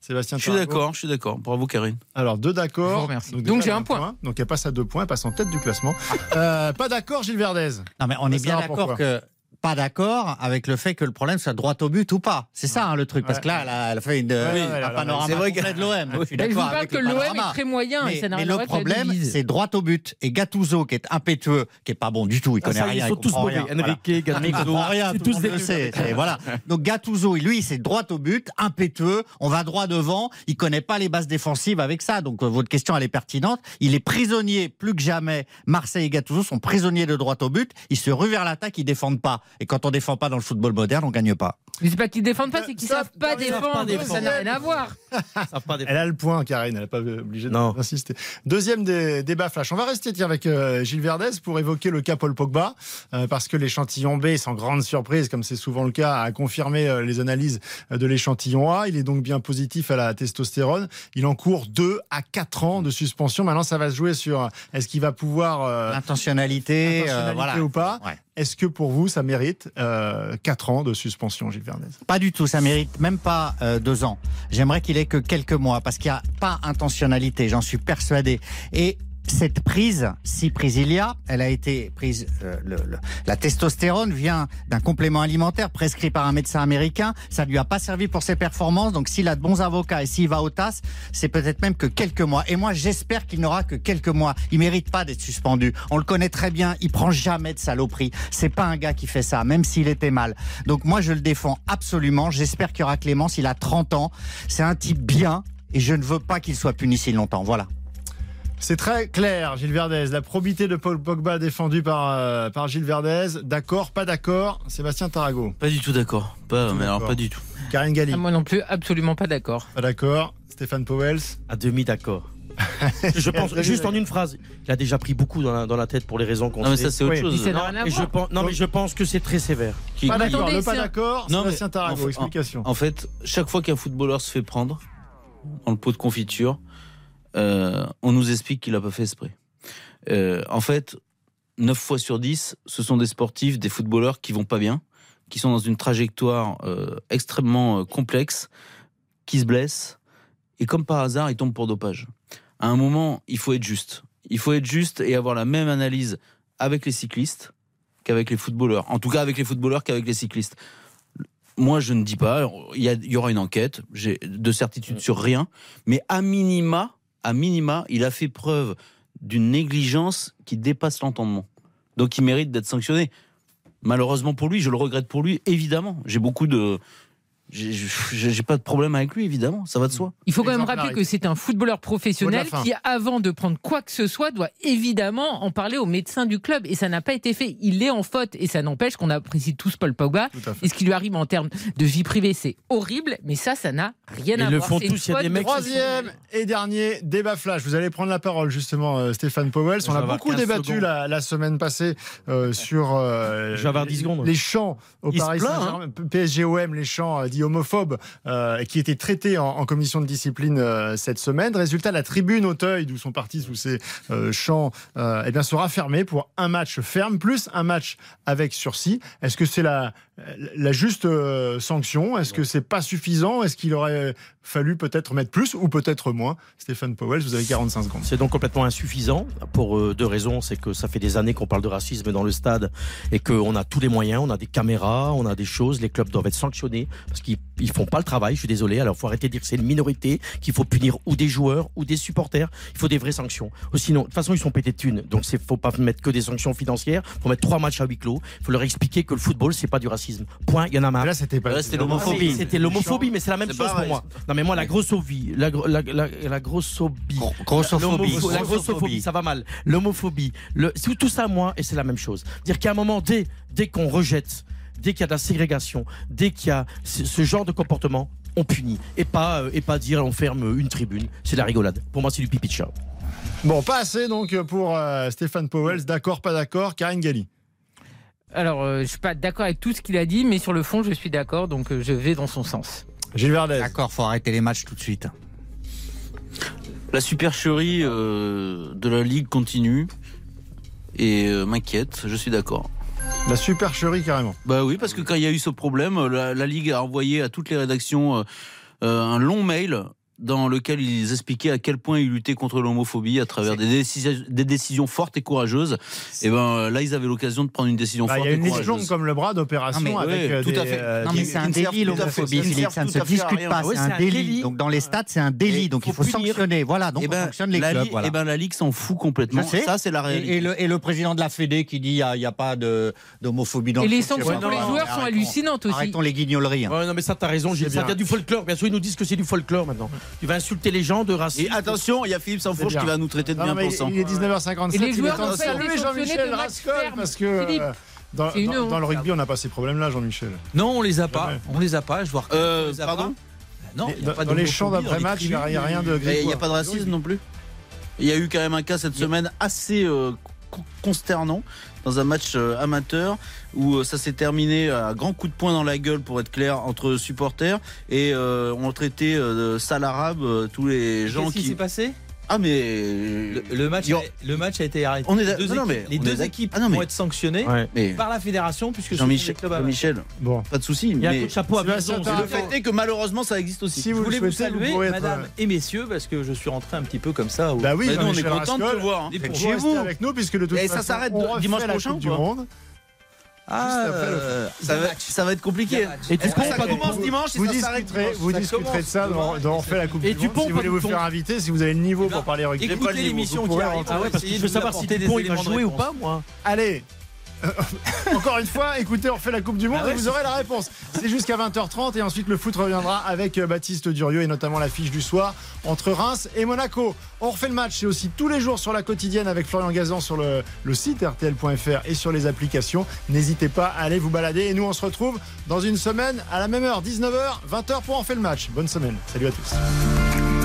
Sébastien Je suis d'accord, je suis d'accord. Bravo Karine. Alors, deux Je vous d'accord. remercie. déjà, Donc, j'ai un point. Donc, elle passe à deux points, elle passe en tête du classement. Euh, pas d'accord, Gilles Verdez. Non, mais on On est bien d'accord que pas d'accord avec le fait que le problème soit droit au but ou pas. C'est ça hein, le truc. Parce Ouais. que là, elle a, elle a fait une, ouais, un panorama c'est vrai complet que- de l'OM. Je suis d'accord avec que le l'OM panorama. est très moyen et Mais, ça le problème, c'est droit au but. Et Gattuso, qui est impétueux, qui est pas bon du tout, il Ah, connaît ça rien. ils sont il tous mauvais. Enrique, Gattuso. rien, tout le sait. Voilà. Donc Gattuso, lui, c'est droit au but, impétueux, on va droit devant, il connaît pas les bases défensives avec ça. Donc euh, votre question, elle est pertinente. Il est prisonnier plus que jamais. Marseille et Gattuso sont prisonniers de droit au but. Ils se ruent vers l'attaque, ils défendent pas. Et quand on défend pas dans le football moderne, on gagne pas. Mais c'est pas qu'ils défendent pas, c'est qu'ils savent pas défendre. Ça n'a rien à voir. Elle a le point, Karine. Elle n'est pas obligée d'insister. Deuxième débat flash. On va rester tiens, avec euh, Gilles Verdez pour évoquer le cas Paul Pogba, euh, parce que l'échantillon B, sans grande surprise, comme c'est souvent le cas, a confirmé euh, les analyses euh, de l'échantillon A. Il est donc bien positif à la testostérone. Il encourt 2 à 4 ans de suspension. Maintenant, ça va se jouer sur est-ce qu'il va pouvoir euh, Intentionnalité, euh, intentionnalité voilà. ou pas. Ouais. Est-ce que pour vous, ça mérite euh, 4 ans de suspension, Gilles Pas du tout, ça mérite même pas euh, deux ans. J'aimerais qu'il ait que quelques mois parce qu'il n'y a pas intentionnalité, j'en suis persuadé. Et cette prise, si prise il y a, elle a été prise. euh, le- le- la testostérone vient d'un complément alimentaire prescrit par un médecin américain. Ça lui a pas servi pour ses performances. Donc s'il a de bons avocats et s'il va au TAS, c'est peut-être même que quelques mois. Et moi, j'espère qu'il n'aura que quelques mois. Il mérite pas d'être suspendu. On le connaît très bien. Il prend jamais de saloperie. C'est pas un gars qui fait ça, même s'il était mal. Donc moi, je le défends absolument. J'espère qu'il y aura Clémence. Il a 30 ans. C'est un type bien. Et je ne veux pas qu'il soit puni si longtemps. Voilà. C'est très clair, Gilles Verdez. La probité de Paul Pogba défendue par, euh, par Gilles Verdez. D'accord, pas d'accord Sébastien Tarago. Pas du tout d'accord. Pas, mais alors d'accord. pas du tout. Karine Galli. Ah, moi non plus, absolument pas d'accord. Pas d'accord. Stéphane Powels. À demi d'accord. je pense, juste en une phrase, il a déjà pris beaucoup dans la, dans la tête pour les raisons qu'on Non, mais ça, c'est autre Oui. chose. Non, rien à et je voir. pense, non, mais je pense que c'est très sévère. Qui- Pas Mais d'accord. Le pas d'accord. Non, mais- Sébastien Tarago. en- Explication. En fait, chaque fois qu'un footballeur se fait prendre dans le pot de confiture, euh, on nous explique qu'il n'a pas fait esprit. Euh, en fait, 9 fois sur 10, ce sont des sportifs, des footballeurs qui vont pas bien, qui sont dans une trajectoire euh, extrêmement complexe, qui se blessent, et comme par hasard, ils tombent pour dopage. À un moment, il faut être juste. Il faut être juste et avoir la même analyse avec les cyclistes qu'avec les footballeurs. En tout cas, avec les footballeurs qu'avec les cyclistes. Moi, je ne dis pas. Il y, il y aura une enquête. J'ai de certitude sur rien. Mais à minima, à minima, il a fait preuve d'une négligence qui dépasse l'entendement. Donc il mérite d'être sanctionné. Malheureusement pour lui, je le regrette pour lui, évidemment. J'ai beaucoup de. J'ai- pas de problème avec lui, évidemment, ça va de soi. Il faut quand même rappeler que c'est un footballeur professionnel qui, avant de prendre quoi que ce soit, doit évidemment en parler au médecin du club. Et ça n'a pas été fait. Il est en faute. Et ça n'empêche qu'on apprécie tous Paul Pogba. Et ce qui lui arrive en termes de vie privée, c'est horrible. Mais ça, ça n'a rien à voir. C'est une faute Troisième et dernier débat flash. Vous allez prendre la parole justement, euh, Stéphane Powell. On a beaucoup 15 débattu la, la semaine passée euh, sur euh, Je vais avoir 10 les- secondes. les chants au Il Paris plaint, Saint-Germain, PSG-OM, les chants euh, dits homophobes euh, qui étaient traités en, commission de discipline euh, cette semaine. Résultat, la tribune Auteuil, d'où sont partis tous ces euh, chants, eh bien, sera fermée pour un match ferme plus un match avec sursis. Est-ce que c'est la, la juste sanction? Est-ce que c'est pas suffisant? Est-ce qu'il aurait fallu peut-être mettre plus ou peut-être moins? Stéphane Powell, vous avez 45 secondes. C'est donc complètement insuffisant pour deux raisons. C'est que ça fait des années qu'on parle de racisme dans le stade et qu'on a tous les moyens, on a des caméras, on a des choses. Les clubs doivent être sanctionnés parce qu'ils ils font pas le travail. Je suis désolé. Alors faut arrêter de dire que c'est une minorité, qu'il faut punir ou des joueurs ou des supporters. Il faut des vraies sanctions. Ou Sinon, de toute façon, ils sont pétés de thunes. Donc c'est faut pas mettre que des sanctions financières. Faut mettre trois matchs à huis clos. Faut leur expliquer que le football c'est pas du racisme. Point. Il y en a marre. Là, c'était pas. Là, c'était l'homophobie. C'était l'homophobie, mais c'est la même chose pareil. pour moi. Non, mais moi, la grossophobie, la, la, la, la grossophobie, grossophobie. la grossophobie, ça va mal. L'homophobie, le, tout ça, moi, et c'est la même chose. Dire qu'à un moment, dès, dès qu'on rejette, dès qu'il y a de la ségrégation, dès qu'il y a ce, genre de comportement, on punit. Et pas, euh, et pas dire on ferme une tribune. C'est de la rigolade. Pour moi, c'est du pipi de chat. Bon, pas assez donc pour euh, Stéphane Powell. D'accord, pas d'accord. Karine Galli. Alors, euh, je suis pas d'accord avec tout ce qu'il a dit, mais sur le fond, je suis d'accord. Donc, euh, je vais dans son sens. Gilles Verdez. D'accord, faut arrêter les matchs tout de suite. La supercherie euh, de la Ligue continue et euh, m'inquiète, je suis d'accord. La supercherie carrément. Bah oui, parce que quand il y a eu ce problème, la, la Ligue a envoyé à toutes les rédactions euh, euh, un long mail dans lequel ils expliquaient à quel point ils luttaient contre l'homophobie à travers des décisions, des décisions fortes et courageuses. Et ben euh, là, ils avaient l'occasion de prendre une décision Bah, Il forte y a et une liste longue comme le bras d'opération Non, mais- avec oui, tout des, à fait. euh, Non, mais c'est un délit l'homophobie, Philippe. Ça ne se discute pas. C'est un délit. Donc dans les stades, c'est un délit. Et Donc il faut sanctionner. Voilà. Donc Eh on ben, sanctionne les la, clubs. Ligue- Voilà. eh ben, la Ligue s'en fout complètement. Ça, c'est la Et, réalité. et le, et président de la Fédé qui dit il n'y a, il y a pas d'homophobie dans Et le les foot, sanctions pour les joueurs sont hallucinantes aussi. Arrêtons les guignoleries. hein. Non, mais ça, t'as raison, Ça bien. vient du folklore. Bien sûr, ils nous disent que c'est du folklore maintenant. Tu vas insulter les gens de racisme. Et attention, il y a Philippe Sanfourche qui va nous traiter de Non, bien mais pensants. il est 19h57. Et les il est joueurs temps de saluer sanctionnés Jean-Michel de Rascol parce que Philippe, euh, dans, c'est une dans- dans le rugby, on n'a pas ces problèmes-là, Jean-Michel. Non, on les a pas. Jamais. On les a pas. Je vois. Euh, les a pardon pas. Non, Mais il y a dans, pas dans les champs d'après-match, il n'y a, il rien de Et gris. il n'y a pas de racisme non plus Il y a eu quand même un cas cette semaine assez euh, consternant dans un match euh, amateur où euh, ça s'est terminé à grands coups de poing dans la gueule pour être clair entre supporters. Et euh, on traitait euh, de sale arabe tous les gens Qu'est-ce qui qui s'est passé? Ah mais le, le match, a, le match a été arrêté. On est les deux, non, non, équipes, mais les on deux est d'ac- équipes Ah, non, mais- vont être sanctionnées Ouais. par la fédération puisque Jean-Michel. Jean-Michel Bon. pas de souci Il y a un mais coup de chapeau à Bison. le un fait est que malheureusement ça existe aussi Si Je vous le vous vous saluer, être, madame euh, et messieurs, parce que je suis rentré un petit peu comme ça. au- Bah oui, Bah, on est content de te voir hein. Vous chez vous avec nous puisque toute Et ça s'arrête dimanche la prochain du Monde. Ah, Juste après le euh, ça va, ça va être compliqué Et tu pompes ça pas commence dimanche et Vous ça s'arrête discuterez, dimanche vous Ça discuterez de ça dans, dans fait la Coupe Et du tu Monde. pompes Si vous voulez vous ton. faire inviter, si vous avez le niveau pour parler rugby. Écoutez l'émission qui arrive. rentrer. Ah ouais, parce que je veux savoir si Dupont il va jouer ou pas, moi. Allez Encore une fois, écoutez, on fait la Coupe du Monde Ah ouais, et vous aurez la réponse. C'est jusqu'à 20h30 et ensuite le foot reviendra avec euh, Baptiste Durieux et notamment l'affiche du soir entre Reims et Monaco. On refait le match, c'est aussi tous les jours sur la quotidienne avec Florian Gazan sur le, le site rtl.fr et sur les applications. N'hésitez pas à aller vous balader et nous on se retrouve dans une semaine à la même heure, 19h, 20h pour en faire le match. Bonne semaine. Salut à tous.